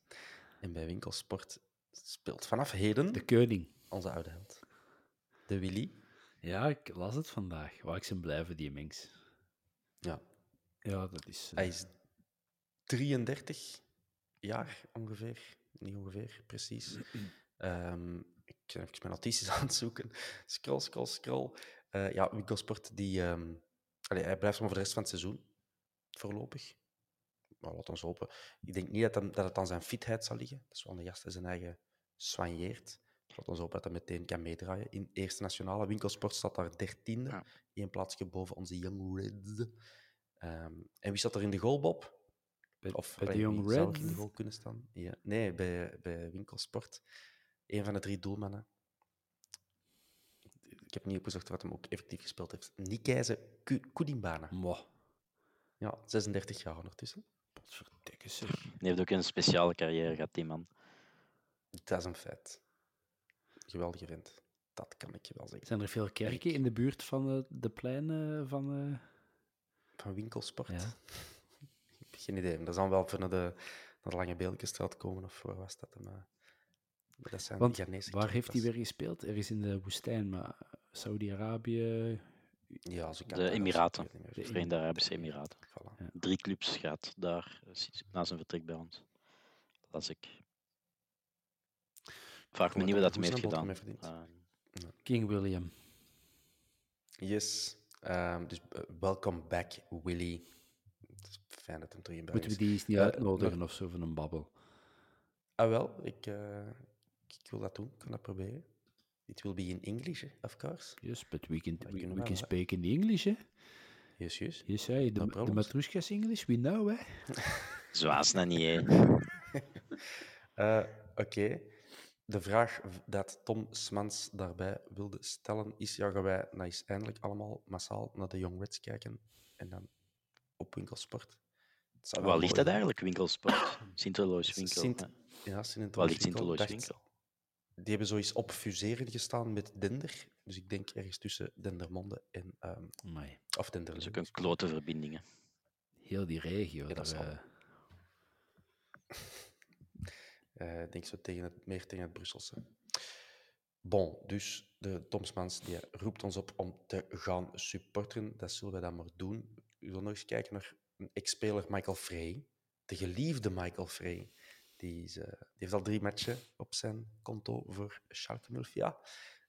En bij Winkelsport speelt vanaf heden De koning. onze oude held. De Willy. Ja, ik las het vandaag. Waar ik zijn blijven, die mens. Ja. Ja, dat is... eh, Hij is 33 jaar ongeveer. Niet ongeveer, precies. [clears throat] Ehm, ik ben even mijn notities [laughs] aan het zoeken. Scroll, scroll, scroll. Eh, ja, Winkelsport, die, ehm, allee, hij blijft maar voor de rest van het seizoen. Voorlopig. Maar laat ons hopen. Ik denk niet dat, hem, dat het aan zijn fitheid zal liggen. Dat is wel een gast die zijn eigen soigneert. Laat ons hopen dat hij meteen kan meedraaien. In Eerste Nationale Winkelsport staat daar dertiende. Ja. Eén plaatsje boven onze Young Reds. Ehm, en wie zat er in de goal, Bob? bij, Of bij de Young wie zou in de Reds. goal kunnen staan? Ja. Nee, bij, bij Winkelsport. Een van de drie doelmannen. Ik heb niet opgezocht wat hem ook effectief gespeeld heeft. Nikijze Ku- Koedimbana. Mwah, Ja, 36 jaar ondertussen. potverdikke zeg. Die heeft ook een speciale carrière gehad, die man. Dat is een feit. Geweldige vent. Dat kan ik je wel zeggen. Zijn er veel kerken in de buurt van eh, de pleinen van... eh, Van winkelsport? Ja. [laughs] Ik heb geen idee. Dat zal wel voor naar de, naar de Lange Beeldenstraat komen, of waar was dat? Maar maar dat zijn Want waar heeft hij weer gespeeld? Er is in de woestijn, maar Saudi-Arabië... Ja, zo kan De dat, dat Emiraten. ik De. Verenigde Arabische Emiraten. Voilà. Ja. Drie clubs gaat daar eh, na zijn vertrek bij ons. Dat las ik. Vraag me niet dat wat hij er heeft gedaan. Eh, King William. Yes. Ehm, dus eh, welcome back, Willy. Het is fijn dat hem terug in Moeten we die eens niet Eh, uitnodigen of zo van een babbel? Ah, wel. Ik, eh, ik wil dat doen. Ik kan dat proberen. It will be in English, of course. Yes, but we can, we, kunnen we can speak in English, hè? Yes, yes. Yes? De, No de English, we know, hè? [laughs] [laughs] Zwaas dat niet, hè. [laughs] Eh, Oké. De vraag dat Tom Smans daarbij wilde stellen is: ja, gaan wij nou eens eindelijk allemaal massaal naar de Young Reds kijken en dan op winkelsport? Het zou wel Waar ligt dat eigenlijk, winkelsport? [coughs] Sint-Alois S- winkel. Sint-? Ja, Sint Sint-Alois dacht- winkel? Die hebben zoiets op fuseren gestaan met Dender. Dus ik denk ergens tussen Dendermonde en. ehm Amai. of Dat is Dendermonde. ook een klote verbindingen. Heel die regio. Ja, dat is daar, al- eh, Eh, Ik denk zo tegen het, meer tegen het Brusselse. Bon, dus de Tomsmans die roept ons op om te gaan supporteren. Dat zullen we dan maar doen. We zullen nog eens kijken naar een ex-speler Michael Frey. De geliefde Michael Frey. Die, is, eh, die heeft al drie matchen op zijn konto voor Schalke 04.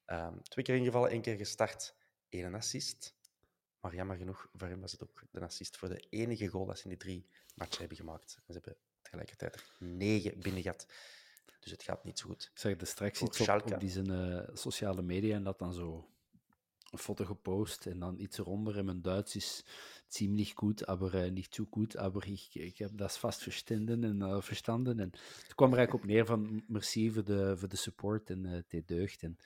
Ehm, twee keer ingevallen, één keer gestart, één assist. Maar jammer genoeg, voor hem was het ook de assist voor de enige goal dat ze in die drie matchen hebben gemaakt. En ze hebben tegelijkertijd er negen binnen gehad. Dus het gaat niet zo goed. Ik zag er straks iets op, op die zijn eh, sociale media en dat dan zo foto gepost en dan iets eronder. En mijn Duits is ziemlich goed, aber eh, niet zo goed. Aber ik, ik heb dat vast verstanden en verstanden. En kwam er eigenlijk op neer van merci voor de, voor de support en eh, deed deugd. En,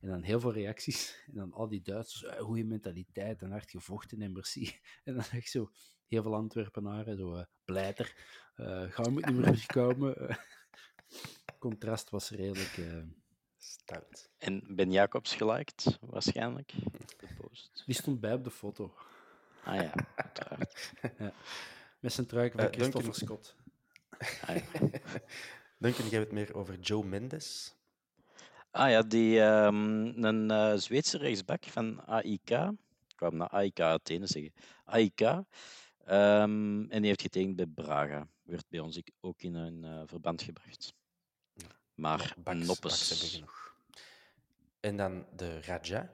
en dan heel veel reacties. [laughs] En dan al die Duitsers, goede mentaliteit en hard gevochten en merci. [laughs] En dan echt zo heel veel Antwerpenaren, zo blijter. eh gaan we niet meer terugkomen. [laughs] contrast was redelijk. En Ben Jacobs geliked, waarschijnlijk, de post. die stond bij op de foto. Ah ja, uiteraard. [laughs] Met zijn truiken van Eh, Duncan- Christopher Scott. Ah ja. [laughs] Duncan, jij hebt het meer over Joe Mendes. Ah ja, die, ehm, een eh, Zweedse rechtsback van AIK. Ik kwam naar AIK Athene zeggen. AIK. ehm, en die heeft getekend bij Braga. Werd bij ons ook in een eh, verband gebracht. Maar baks- Noppes. baks hebben genoeg. En dan de Raja,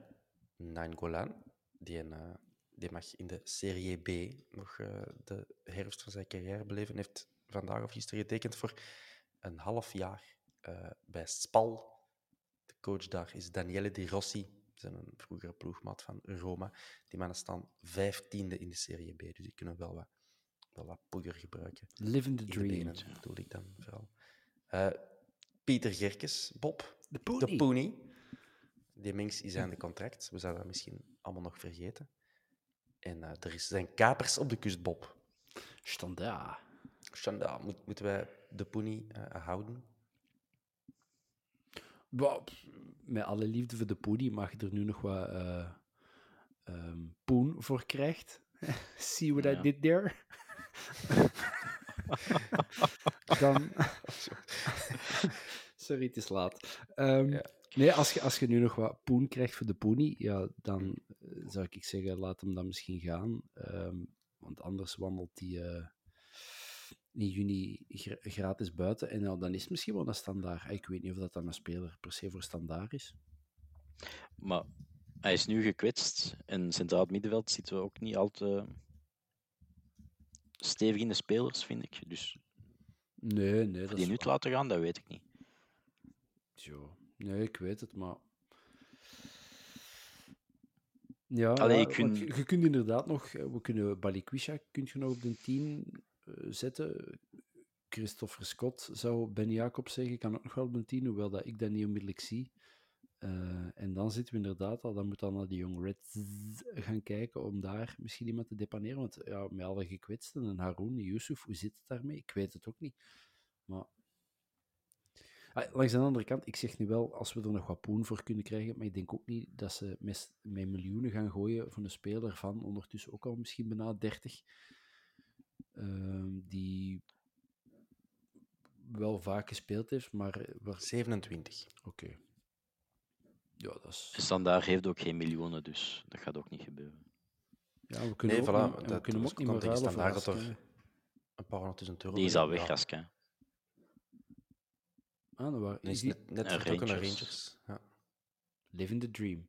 Nainggolan. Die, een, eh, die mag in de Serie B nog eh, de herfst van zijn carrière beleven. Heeft vandaag of gisteren getekend voor een half jaar eh, bij Spal. De coach daar is Daniele Di Rossi. Is een vroegere ploegmaat van Roma. Die mannen staan vijftiende in de Serie B. Dus die kunnen wel wat, wel wat poeier gebruiken. Living the dream. benen bedoel ik dan vooral. Pieter Gerkes, Bob, De de Pony. Die mens is aan de contract. We zouden dat misschien allemaal nog vergeten. En eh, er is, zijn kapers op de kust, Bob. Standaard. Shanda, moet, moeten wij de Pony eh, houden? Met alle liefde voor de poenie mag je er nu nog wat eh, ehm, poen voor krijgt. [laughs] See what I Ja. did there? [laughs] [laughs] Sorry, het is laat. Ehm, Ja. Nee, als je, als je nu nog wat poen krijgt voor de pony, ja, dan eh, zou ik zeggen, laat hem dan misschien gaan. Ehm, want anders wandelt hij eh, in juni gra- gratis buiten. En ja, dan is het misschien wel een standaard. Ik weet niet of dat dan een speler per se voor standaard is. Maar hij is nu gekwetst en centraal middenveld zitten we ook niet al te stevig in de spelers, vind ik. Dus Nee, nee. Dat die nu te laten gaan, dat weet ik niet. Zo. Nee, ik weet het, maar... Ja, Allee, ik kun- je, je kunt inderdaad nog... We kunnen Balikwisha kun je nog op de 10 eh, zetten. Christopher Scott zou Ben Jacob zeggen, kan ook nog wel op de 10, hoewel dat ik dat niet onmiddellijk zie. Eh, en dan zitten we inderdaad al, dan moet dan naar die Young Reds gaan kijken om daar misschien iemand te depaneren. Want ja, met alle gekwetsten en Haroun, Yusuf, hoe zit het daarmee? Ik weet het ook niet. Maar Langs de andere kant, ik zeg nu wel, als we er nog wat poen voor kunnen krijgen, maar ik denk ook niet dat ze met, met miljoenen gaan gooien voor een speler van ondertussen ook al misschien bijna 30, ehm, die wel vaak gespeeld heeft, maar... eh, waar- 27. Oké. Ja, dat is... Standaard heeft ook geen miljoenen, dus dat gaat ook niet gebeuren. Ja, we kunnen Nee, ook voilà. we dat kunnen ook niet meer tegen standaard dat er een paar honderdduizend euro... Die is al weg. Ah, waar, Die is net, net vertrokken naar Rangers. Ja. living the dream.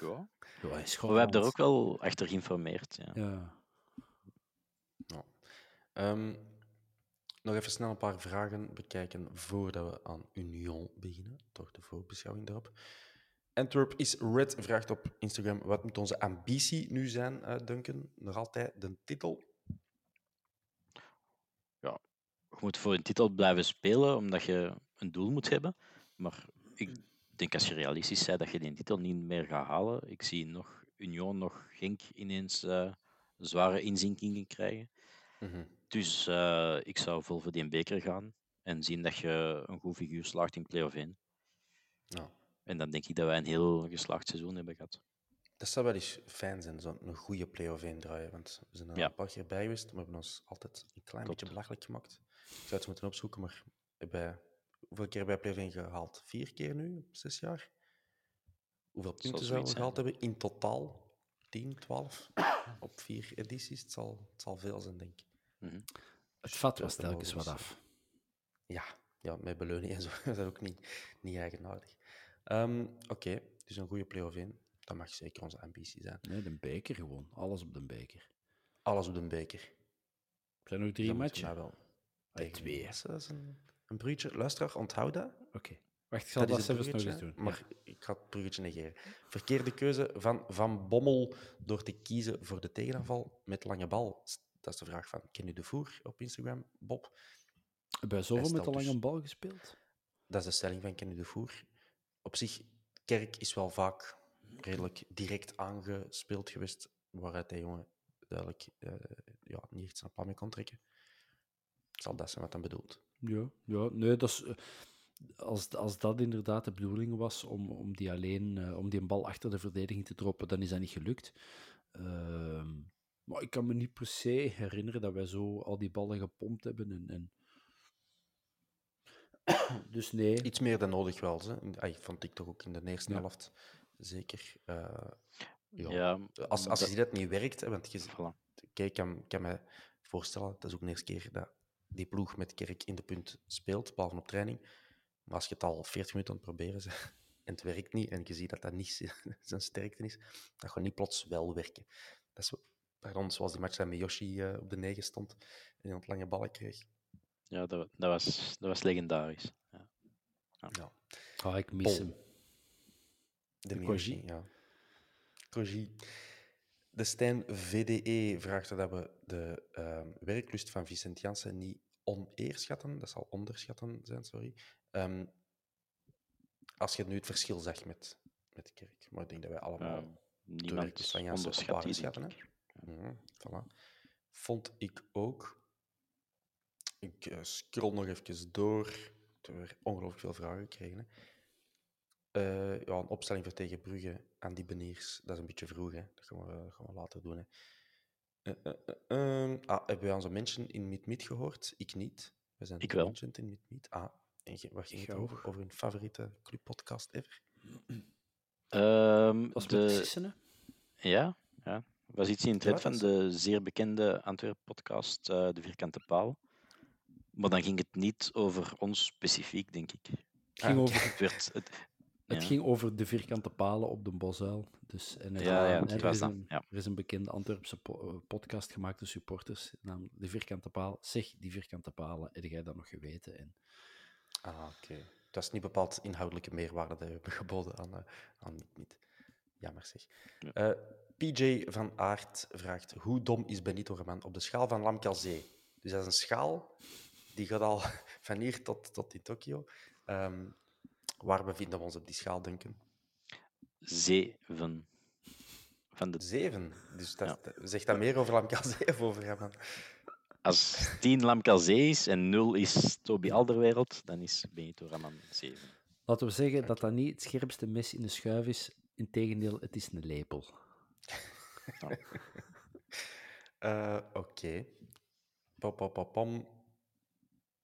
Ja. Ja, is we hebben er ook wel achter geïnformeerd. Ja. Ja. Ehm, nog even snel een paar vragen bekijken voordat we aan Union beginnen. Toch de voorbeschouwing daarop. Antwerp is Red vraagt op Instagram: wat moet onze ambitie nu zijn, eh, Duncan? Nog altijd de titel? Je moet voor een titel blijven spelen, omdat je een doel moet hebben. Maar ik denk als je realistisch bent dat je die titel niet meer gaat halen. Ik zie nog Union, nog Genk ineens eh, zware inzinkingen krijgen. Mhm. Dus eh, ik zou vol voor die beker gaan en zien dat je een goed figuur slaagt in play-off 1. Ja. En dan denk ik dat wij een heel geslaagd seizoen hebben gehad. Dat zou wel eens fijn zijn, zo'n goede play-off draaien. Want we zijn er Ja. een paar keer bij geweest, maar we hebben ons altijd een klein beetje belachelijk gemaakt. Ik zou het moeten opzoeken, maar bij, hoeveel keer hebben wij play-off gehaald? Vier keer nu, op zes jaar? Hoeveel punten zouden we gehaald hebben in totaal? 10, 12? op vier edities? Het zal, het zal veel zijn, denk ik. Mhm. Het vat was telkens wat af. Ja, ja met beleuning en zo. [laughs] dat is ook niet, niet eigenaardig. Ehm, Oké, dus een goede play-off 1. Dat mag zeker onze ambitie zijn. Nee, de beker gewoon. Alles op de beker. Alles op de beker. Er zijn nog drie matchen. wel tegen twee. Is een, een bruggetje. Luisteraar, onthoud dat. Oké. Wacht, ik zal dat, is zelfs nog eens doen. Maar ik ga het bruggetje negeren. Verkeerde keuze van Van Bommel door te kiezen voor de tegenaanval met lange bal. Dat is de vraag van Kenny de Voer op Instagram, Bob. Bij zoveel met de lange dus- bal gespeeld? Dat is de stelling van Kenny de Voer. Op zich, Kerk is wel vaak redelijk direct aangespeeld geweest, waaruit hij jongen duidelijk eh, ja, niet echt zijn plan mee kon trekken. Zal dat zijn wat hij bedoelt? Ja, ja nee, dat is, eh, als, als dat inderdaad de bedoeling was om, om die alleen eh, om die een bal achter de verdediging te droppen, dan is dat niet gelukt. Ehm, maar ik kan me niet per se herinneren dat wij zo al die ballen gepompt hebben. En, en... [coughs] Dus nee. Iets meer dan nodig wel. Hè. Ai, vond ik toch ook in de eerste Ja. helft. Zeker. eh, ja. Ja, Als, als je dat- ziet dat het niet werkt, hè, want je, voilà. kijk, ik kan, kan me voorstellen, dat is ook de eerste keer dat die ploeg met Kerk in de punt speelt, behalve op training. Maar als je het al 40 minuten aan het proberen bent [laughs] en het werkt niet, en je ziet dat dat niet zi- [laughs] zijn sterkte is, dat gaat niet plots wel werken. Dat is, pardon, zoals die match dat met Yoshi eh, op de 9 stond en hij het lange ballen kreeg. Ja, dat, dat, was, dat was legendarisch. Ja. Ja. Ah, ik mis Pol. hem. De De Miyoshi, Koji. ja. Koji. De Stijn VDE vraagt dat we de ehm, werklust van Vicent Janssen niet oneerschatten. Dat zal onderschatten zijn, sorry. Ehm, als je nu het verschil zag met, met de kerk. Maar ik denk dat wij allemaal Ja, niemand werklust van Jansen op denk schatten. Mhm, voilà. Vond ik ook. Ik eh, scroll nog even door. We hebben ongelooflijk veel vragen gekregen. Hè. Eh, ja, een opstelling voor tegen Brugge aan die beniers. Dat is een beetje vroeg, hè. Dat gaan we, dat gaan we later doen. Hè. Eh, eh, eh, ehm, ah, hebben wij onze mensen in Mid-Mid gehoord? Ik niet. We zijn Ik wel. mentioned in Mid-Mid. Ah, En Wat ging het over? over. Hun favoriete clubpodcast ever? Ehm, Was de, Sissen, hè? ja, ja. Was iets in het red van de zeer bekende Antwerp-podcast, eh, De Vierkante Paal. Maar dan ging het niet over ons specifiek, denk ik. Het ging, Ah, [laughs] over, Het, werd, het, het ja. ging over de vierkante palen op de Bosuil. Dus, en er, Ja, ja, er was is een, ja. er is een bekende Antwerpse po- eh, podcast gemaakt door supporters, namelijk De Vierkante Paal. Zeg, die vierkante palen, heb jij dat nog geweten? En Ah, oké. Dat is niet bepaald inhoudelijke meerwaarde dat we hebben [laughs] geboden aan, eh aan Niet Niet. Jammer zeg. Ja. Eh, PJ van Aert vraagt: Hoe dom is Benito Raman op de schaal van Lamkalzee? Dus dat is een schaal die gaat al [laughs] van hier tot, tot in Tokio. Ehm, waar bevinden we ons op die schaal, Duncan? zeven. Van de, Zeven. Dus dat, dat- zegt dat meer over Lamkalzee [laughs] of over Raman? als 10 Lamkelzee is en 0 is Toby Alderwereld, dan is Benito Raman 7. laten we zeggen dat dat niet het scherpste mes in de schuif is. Integendeel, het is een lepel. [laughs] Eh, Oké. Pom, pom, pom, pom.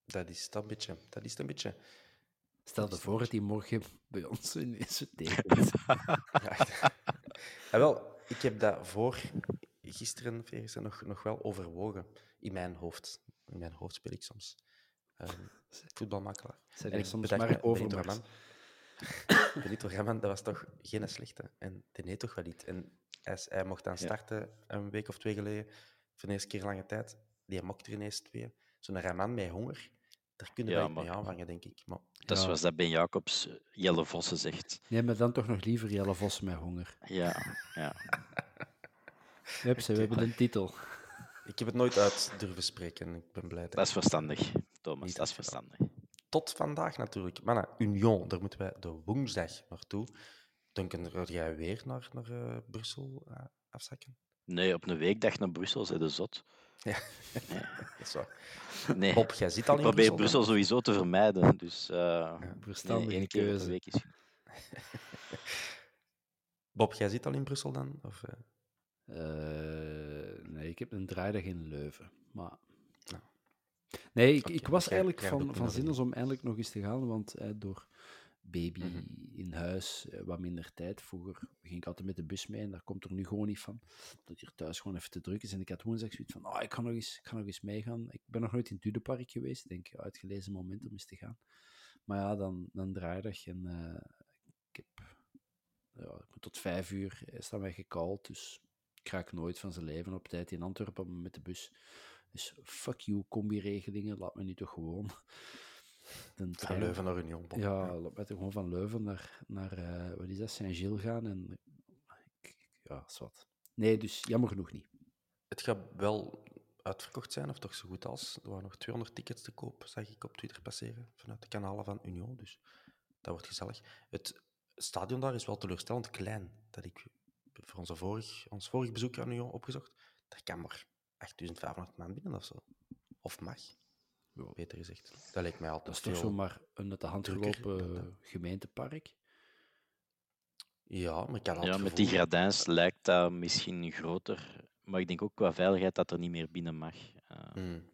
Dat is een beetje. Dat is het een beetje. Stel je is voor dat hij morgen bij ons ineens tekent. Ja, Ja, wel, ik heb dat voor gisteren nog, nog wel overwogen in mijn hoofd. In mijn hoofd speel ik soms ehm, voetbalmakelaar. Zijn En ik soms maar overmars. Benito Raman, [coughs] dat was toch geen slechte. En deed toch wel iets. En hij, is- hij mocht dan Ja. starten een week of twee geleden, voor de eerste keer in lange tijd. Die mocht er ineens twee. Zo'n Raman met honger, daar kunnen Ja, wij niet mee aanvangen, denk ik. Maar Dat is Ja. zoals dat Ben Jacobs eh, Jelle Vossen zegt. Nee, maar dan toch nog liever Jelle Vossen met honger. Ja, ja. [laughs] Hup, ze, we hebben een titel. ik heb het nooit uit durven spreken. Ik ben blij dat Dat is verstandig, Thomas. Niet Dat is verstandig. tot vandaag natuurlijk. Maar nou, Union, daar moeten wij de woensdag naartoe. Duncan, ga jij weer naar, naar eh, Brussel eh, afzakken? Nee, op een weekdag naar Brussel, zei de zot. Ja, [laughs] dat is waar. Nee, Bob, jij zit al ik in probeer Brussel. Brussel dan? sowieso te vermijden. Dus eh nee, Verstandige één keer per keuze. week is [laughs] Bob, jij zit al in Brussel dan? Of, eh? Eh, nee, ik heb een draaidag in Leuven. Maar... Nou. Nee, ik, ik was eigenlijk van, van zin om eindelijk nog eens te gaan, want door baby Mhm. in huis eh, wat minder tijd. Vroeger ging ik altijd met de bus mee en daar komt er nu gewoon niet van. Dat hier thuis gewoon even te druk is. En ik had woensdag zoiets van, oh, ik, ga nog eens, ik ga nog eens meegaan. Ik ben nog nooit in het Dudepark geweest. Ik denk, uitgelezen moment om eens te gaan. Maar ja, dan, dan draaidag en eh, ik heb ja, ik moet tot vijf uur is dat mij gekald, dus ik raak nooit van zijn leven op tijd in Antwerpen met de bus. Dus fuck you, combi-regelingen, laat me nu toch gewoon de Van Leuven naar Union. Ja, mij toch gewoon van Leuven naar, naar eh, wat is dat, Saint-Gilles gaan en ja, wat. Nee, dus jammer genoeg niet. Het gaat wel uitverkocht zijn, of toch zo goed als. Er waren nog 200 tickets te koop, zag ik op Twitter passeren, vanuit de kanalen van Union. Dus dat wordt gezellig. Het stadion daar is wel teleurstellend klein. Dat ik voor onze vorig, ons vorig bezoek aan Union opgezocht. Daar kan maar 8500 man binnen of zo. Of mag, beter gezegd. Dat leek mij altijd Dat is toch zomaar een uit de hand gelopen gemeentepark. Ja, maar ik Ja, met die gradijns lijkt dat misschien groter. Maar ik denk ook qua veiligheid dat er niet meer binnen mag. Eh, Hmm.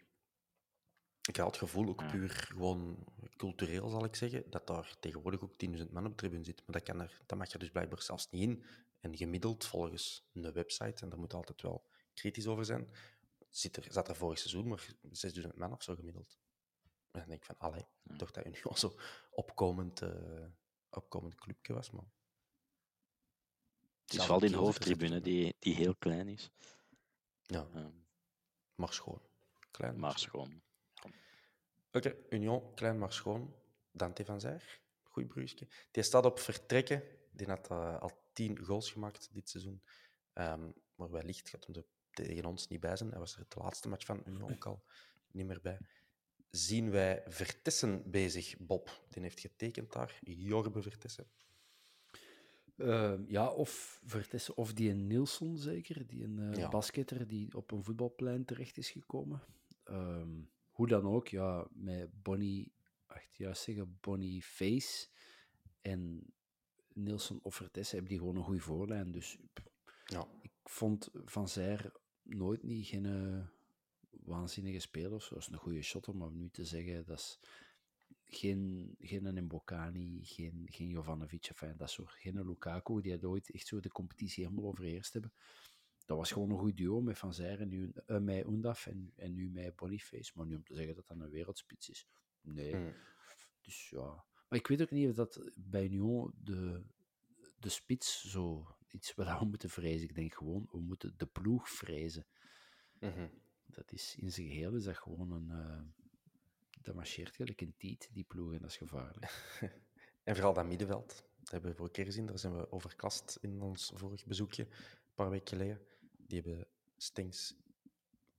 Ik had het gevoel, ook Ja. puur gewoon cultureel zal ik zeggen, dat daar tegenwoordig ook 10.000 man op de tribune zit. Maar dat, kan er, dat mag er dus blijkbaar zelfs niet in. En gemiddeld, volgens een website, en daar moet altijd wel kritisch over zijn, zit er, zat er vorig seizoen maar 6.000 man of zo gemiddeld. En dan denk ik van, allee, dacht dat Union zo opkomend, eh opkomend clubje was, maar... het is vooral die hoofdtribune die, die heel klein is. Ja, Eh, maar schoon. Klein, maar schoon. Oké, Union, klein maar schoon. Dante van Zijr, goed bruggetje. Die staat op vertrekken. Die had eh, al tien goals gemaakt dit seizoen. Ehm, maar wellicht gaat hem er tegen ons niet bij zijn. Hij was er de laatste match van Union ook al niet meer bij. Zien wij Vertessen bezig, Bob. Die heeft getekend daar. Jorbe Vertessen. Ehm, ja, of Vertessen, of die een Nielsen zeker, die een Ja. basketter die op een voetbalplein terecht is gekomen. Ehm, hoe dan ook, ja, met Bonnie, echt juist zeggen, Bonnie Face en Nielsen of Vertessen hebben die gewoon een goede voorlijn. Dus Ja, ik vond Van Zijr nooit niet geen eh, waanzinnige speler of zo. Dat is een goede maar om nu te zeggen, dat is geen, geen Mbokani, geen, geen Jovanovic, enfin, dat soort. Geen Lukaku, die had ooit echt zo de competitie helemaal overheerst hebben. Dat was gewoon een goed duo met Van Zijr en nu uh, met Undaf en, en nu met Boniface. Maar nu om te zeggen dat dat een wereldspits is, nee. Hmm. Dus ja. Maar ik weet ook niet of dat bij Union de, de spits zo iets wat we moeten vrezen. Ik denk gewoon, we moeten de ploeg vrezen. Mhm. Dat is in zijn geheel is dat gewoon een. Uh, dat marcheert gelijk een tiet, die ploeg, en dat is gevaarlijk. [laughs] en vooral dat middenveld. Dat hebben we vorige keer gezien. Daar zijn we overklast in ons vorig bezoekje, een paar weken geleden. Die hebben Stings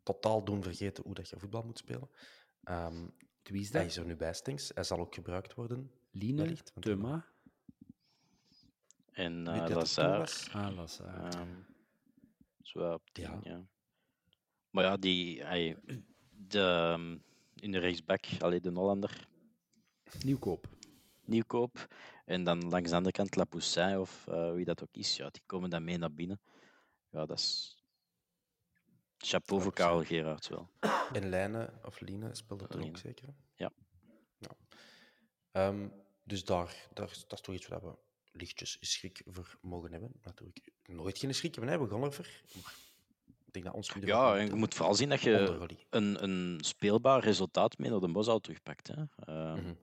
totaal doen vergeten hoe dat je voetbal moet spelen. Um, Wie is dat? Hij is er nu bij, Stings. Hij zal ook gebruikt worden. Line, Thuma. En uh, het toen Lazar. Ah, Lazar. ehm, zo op 10, Ja. ja. Maar ja, die, hij, de, ehm, in de rechtsback, alleen de Hollander, Nieuwkoop. Nieuwkoop. En dan langs de andere kant Lapoussin of eh, wie dat ook is, ja, die komen dan mee naar binnen. Ja, dat is... Chapeau voor Karel Gerards wel. En Lijnen of Line speelde er ook zeker. Ja. ja. Ehm, dus daar, daar, dat is toch iets waar we lichtjes schrik voor mogen hebben. Natuurlijk nooit geen schrik hebben, hè. we gaan ervoor. Maar ik denk dat ons Ja, en je moet vooral zien dat je een, een speelbaar resultaat mee naar de Bos al terugpakt. Hè. Ehm, Mhm.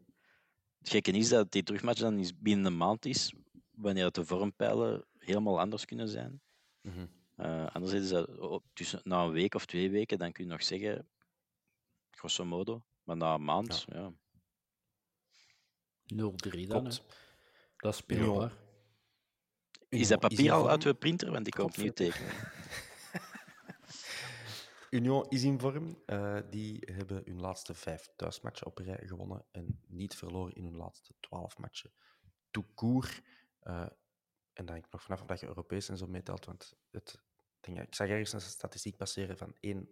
Het gekke is dat die terugmatch dan is binnen een maand is, wanneer dat de vormpijlen helemaal anders kunnen zijn. Mhm. Eh anderzijds is dat op- tussen, na een week of twee weken, dan kun je nog zeggen, grosso modo. Maar na een maand, ja. 0-3 dan. hè. Dat is speelbaar. Is dat papier al vorm. uit de printer? Want ik Godver- opnieuw tekenen. Union is in vorm. Eh, die hebben hun laatste vijf thuismatchen op rij gewonnen en niet verloren in hun laatste twaalf matchen. Tout court. Eh, en dan denk ik nog vanaf dat je Europees en zo meetelt, want het, ik zag ergens een statistiek passeren van één,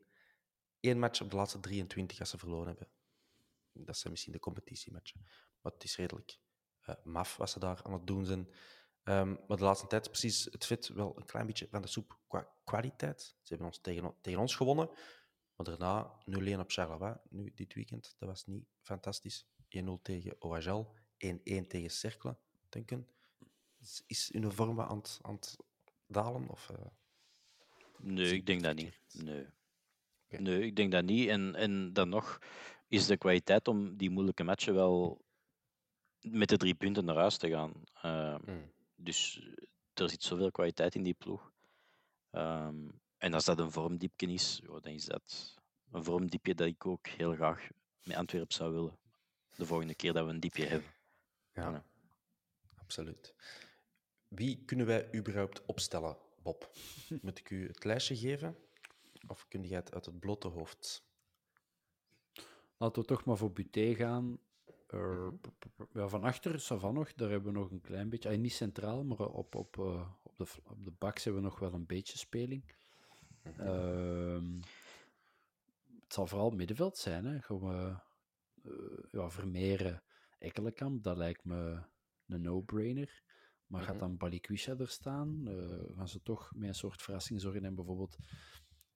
één match op de laatste 23 als ze verloren hebben. Dat zijn misschien de competitiematchen. Maar het is redelijk eh, maf wat ze daar aan het doen zijn. Ehm, maar de laatste tijd is precies het vet wel een klein beetje van de soep qua kwaliteit. Ze hebben ons tegen, tegen ons gewonnen, maar daarna 0-1 op Charleroi, nu dit weekend. Dat was niet fantastisch. 1-0 tegen OHL, 1-1 tegen Cercle, denken. Is- hun vorm aan het, aan het dalen? Of, eh, Nee, ik denk dat niet. Nee. Nee, ik denk dat niet. En, en dan nog is de kwaliteit om die moeilijke matchen wel met de drie punten naar huis te gaan. Eh, hmm. Dus eh, er zit zoveel kwaliteit in die ploeg. Ehm, en als dat een vormdiepje is, ja, dan is dat een vormdiepje dat ik ook heel graag met Antwerp zou willen. De volgende keer dat we een diepje hebben. Ja, Ja. absoluut. Wie kunnen wij überhaupt opstellen, Bob? [laughs] Moet ik u het lijstje geven? Of kun jij het uit het blote hoofd? Laten we toch maar voor Buté gaan. P- ja, van achter, Savan nog, daar hebben we nog een klein beetje. ah, niet centraal, maar op, op, eh, op, de, op de hebben we nog wel een beetje speling. Mhm. Ehm, het zal vooral middenveld zijn. Hè. Gaan we eh, ja, Vermeeren, Ekkelenkamp, dat lijkt me een no-brainer. Maar gaat Mhm. dan Balikwisha er staan? Gaan ze toch met een soort verrassing zorgen en bijvoorbeeld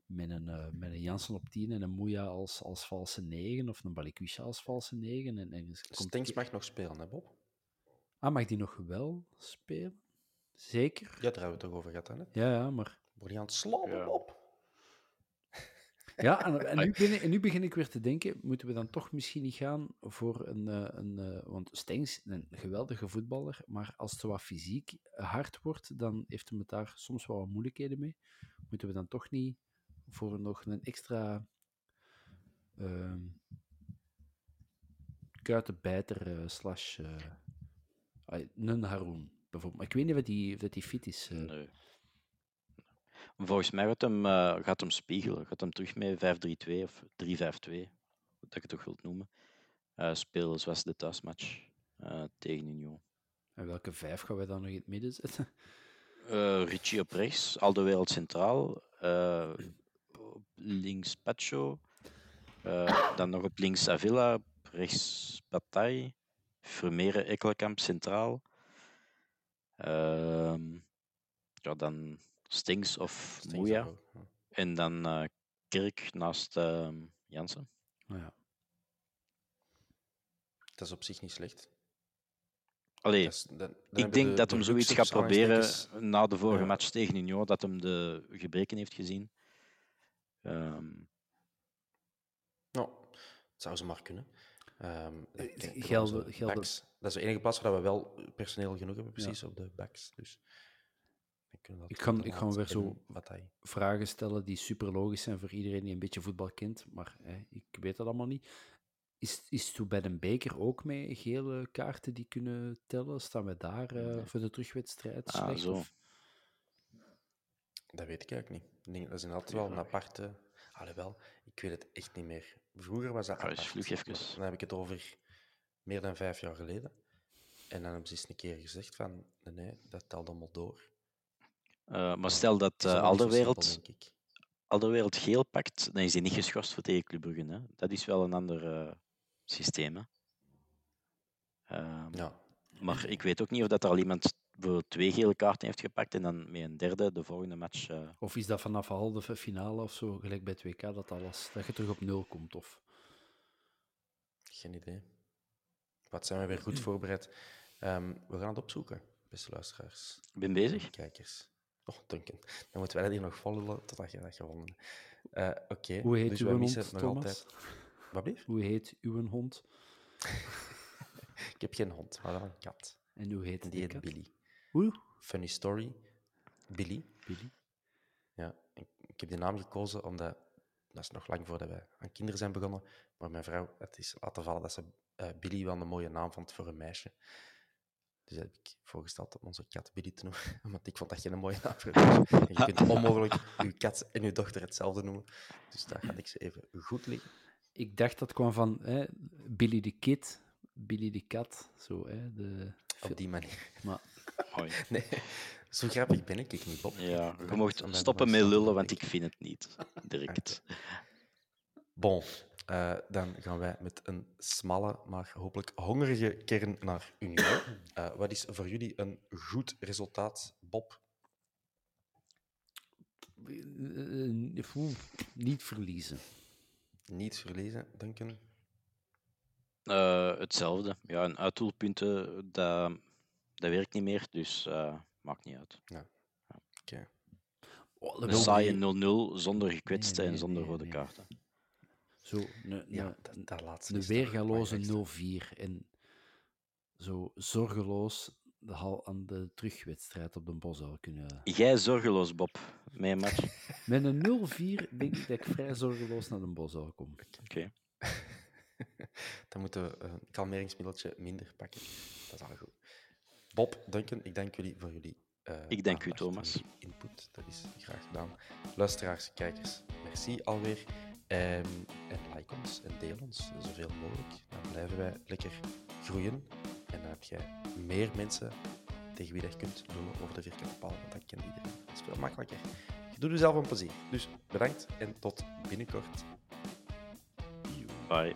met een, eh, met een Jansen op 10 en een Moeja als, als valse 9 of een Balikwisha als valse 9? En, en Stenks mag nog spelen, hè, Bob? Ah, mag die nog wel spelen? Zeker? Ja, daar hebben we het toch over gehad, hè? Ja, ja, maar... Word je aan het slapen, Ja. Bob? [laughs] Ja, en, en, nu begin, en nu begin ik weer te denken, moeten we dan toch misschien niet gaan voor een... eh, een eh, want Stengs, een geweldige voetballer, maar als het wat fysiek hard wordt, dan heeft hem het daar soms wel wat moeilijkheden mee. Moeten we dan toch niet voor nog een extra ehm kuitenbijter eh, slash ah, een Haroon, bijvoorbeeld. Maar ik weet niet of die, of die fit is. eh. Nee. Volgens mij gaat hem, gaat hem spiegelen. Gaat hem terug met 5-3-2 of 3-5-2, wat je het toch wilt noemen. spelen zoals de thuismatch tegen Union. En welke vijf gaan wij dan nog in het midden zetten? Richie op rechts, Alderweireld centraal. eh, op links Pacho. eh, dan nog op links Avila, op rechts Bataille. Vermeeren Ekkelkamp centraal. Ehm, ja, dan Stings of Stenks Moeja. ook, ja. En dan eh Kirk naast ehm, Jansen. Nou ja. Dat is op zich niet slecht. Allee, Dat is- ik denk de- dat de hem zoiets gaat proberen na de vorige Ja. match tegen Union, dat hem de gebreken heeft gezien. Ehm, Nou, het zou ze maar kunnen. Ehm, Eh, gelden- gelden- backs. Dat is de enige plaats waar we wel personeel genoeg hebben, precies, op de backs. Dus Ik ga- met ik ga Laat weer zo- Bataille. Vragen stellen die super logisch zijn voor iedereen die een beetje voetbal kent, maar hè, ik weet dat allemaal niet. Is, is toen bij een beker ook met gele kaarten die kunnen tellen? Staan we daar eh, voor de terugwedstrijd Ah, slecht? zo. of- Dat weet ik eigenlijk niet. Ik denk, dat is inderdaad wel een aparte... Alhoewel, ik weet het echt niet meer. Vroeger was dat apart. vlug even. Dan heb ik het over meer dan vijf jaar geleden. En dan hebben ze eens een keer gezegd van, nee, dat telt allemaal door. eh, maar stel dat uh, Alderwereld. Alderwereld geel pakt, dan is hij niet geschorst voor tegen Club Brugge. Hè? Dat is wel een ander eh, systeem. Hè? Ehm, Ja, Maar ik weet ook niet of dat er al iemand voor twee gele kaarten heeft gepakt en dan met een derde de volgende match. eh, Of is dat vanaf de halve finale of zo, gelijk bij het WK, dat, alles, dat je terug op nul komt? Of... geen idee. Wat zijn we weer goed voorbereid. Ehm, we gaan het opzoeken, beste luisteraars. Ik ben bezig. Kijkers. Oh, Duncan. Dan moeten wij dat hier nog volgen totdat je dat gewonnen hebt. Eh, Oké. Hoe heet dus uw hond, Thomas? altijd... Wat blieft? Hoe heet uw hond? [laughs] Ik heb geen hond, maar wel een kat. En hoe heet En die die heet kat? Billy. Hoe? Funny story. Billy. Billy. Ja, ik, ik heb die naam gekozen omdat... Dat is nog lang voordat wij aan kinderen zijn begonnen. Maar mijn vrouw het is laten vallen dat ze eh, Billy wel een mooie naam vond voor een meisje. Dus heb ik voorgesteld om onze kat Billy te noemen. [laughs] Want ik vond dat geen mooie naam voor een je kunt [laughs] onmogelijk je kat en je dochter hetzelfde noemen. Dus daar ga ik ze even goed liggen. Ik dacht dat kwam van hè, Billy de Kid, Billy de Kat. Zo, hè, de... Op die manier. Maar Hoi. [laughs] Nee, zo grappig ben ik niet, Bob. Ja, je mocht stoppen met lullen, want ik vind het niet. Direct. Bon, eh, dan gaan wij met een smalle, maar hopelijk hongerige kern naar Union. [coughs] Eh, wat is voor jullie een goed resultaat, Bob? oeh, niet verliezen. Niet verliezen, Duncan. Eh, hetzelfde. Ja, en uitdoelpunten, dat, dat werkt niet meer, dus eh, maakt niet uit. Oké. Oh, dat Een wil saaie niet. 0-0 zonder gekwetsten nee, en zonder nee, rode nee. kaarten. Zo, een, Ja, een- dat, dat laatste. een toch weergaloze belangrijkste. 0-4 en zo zorgeloos de hal aan de terugwedstrijd op de Bosuil kunnen. Jij zorgeloos, Bob, met een match. [laughs] Met een 0-4 denk ik dat ik vrij zorgeloos naar de Bosuil kom. Oké. [laughs] Dan moeten we een kalmeringsmiddeltje minder pakken. Dat is al goed. Bob, Duncan, ik dank jullie voor jullie eh, Ik dank u, Thomas. input. Dat is graag gedaan. Luisteraars, kijkers, merci alweer. Ehm, en like ons en deel ons zoveel mogelijk. Dan blijven wij lekker groeien. En dan heb jij meer mensen tegen wie je kunt lullen over de vierkante paal. Want dat kent iedereen. Dat is veel makkelijker. Je doet jezelf een plezier. Dus bedankt en tot binnenkort. Bye.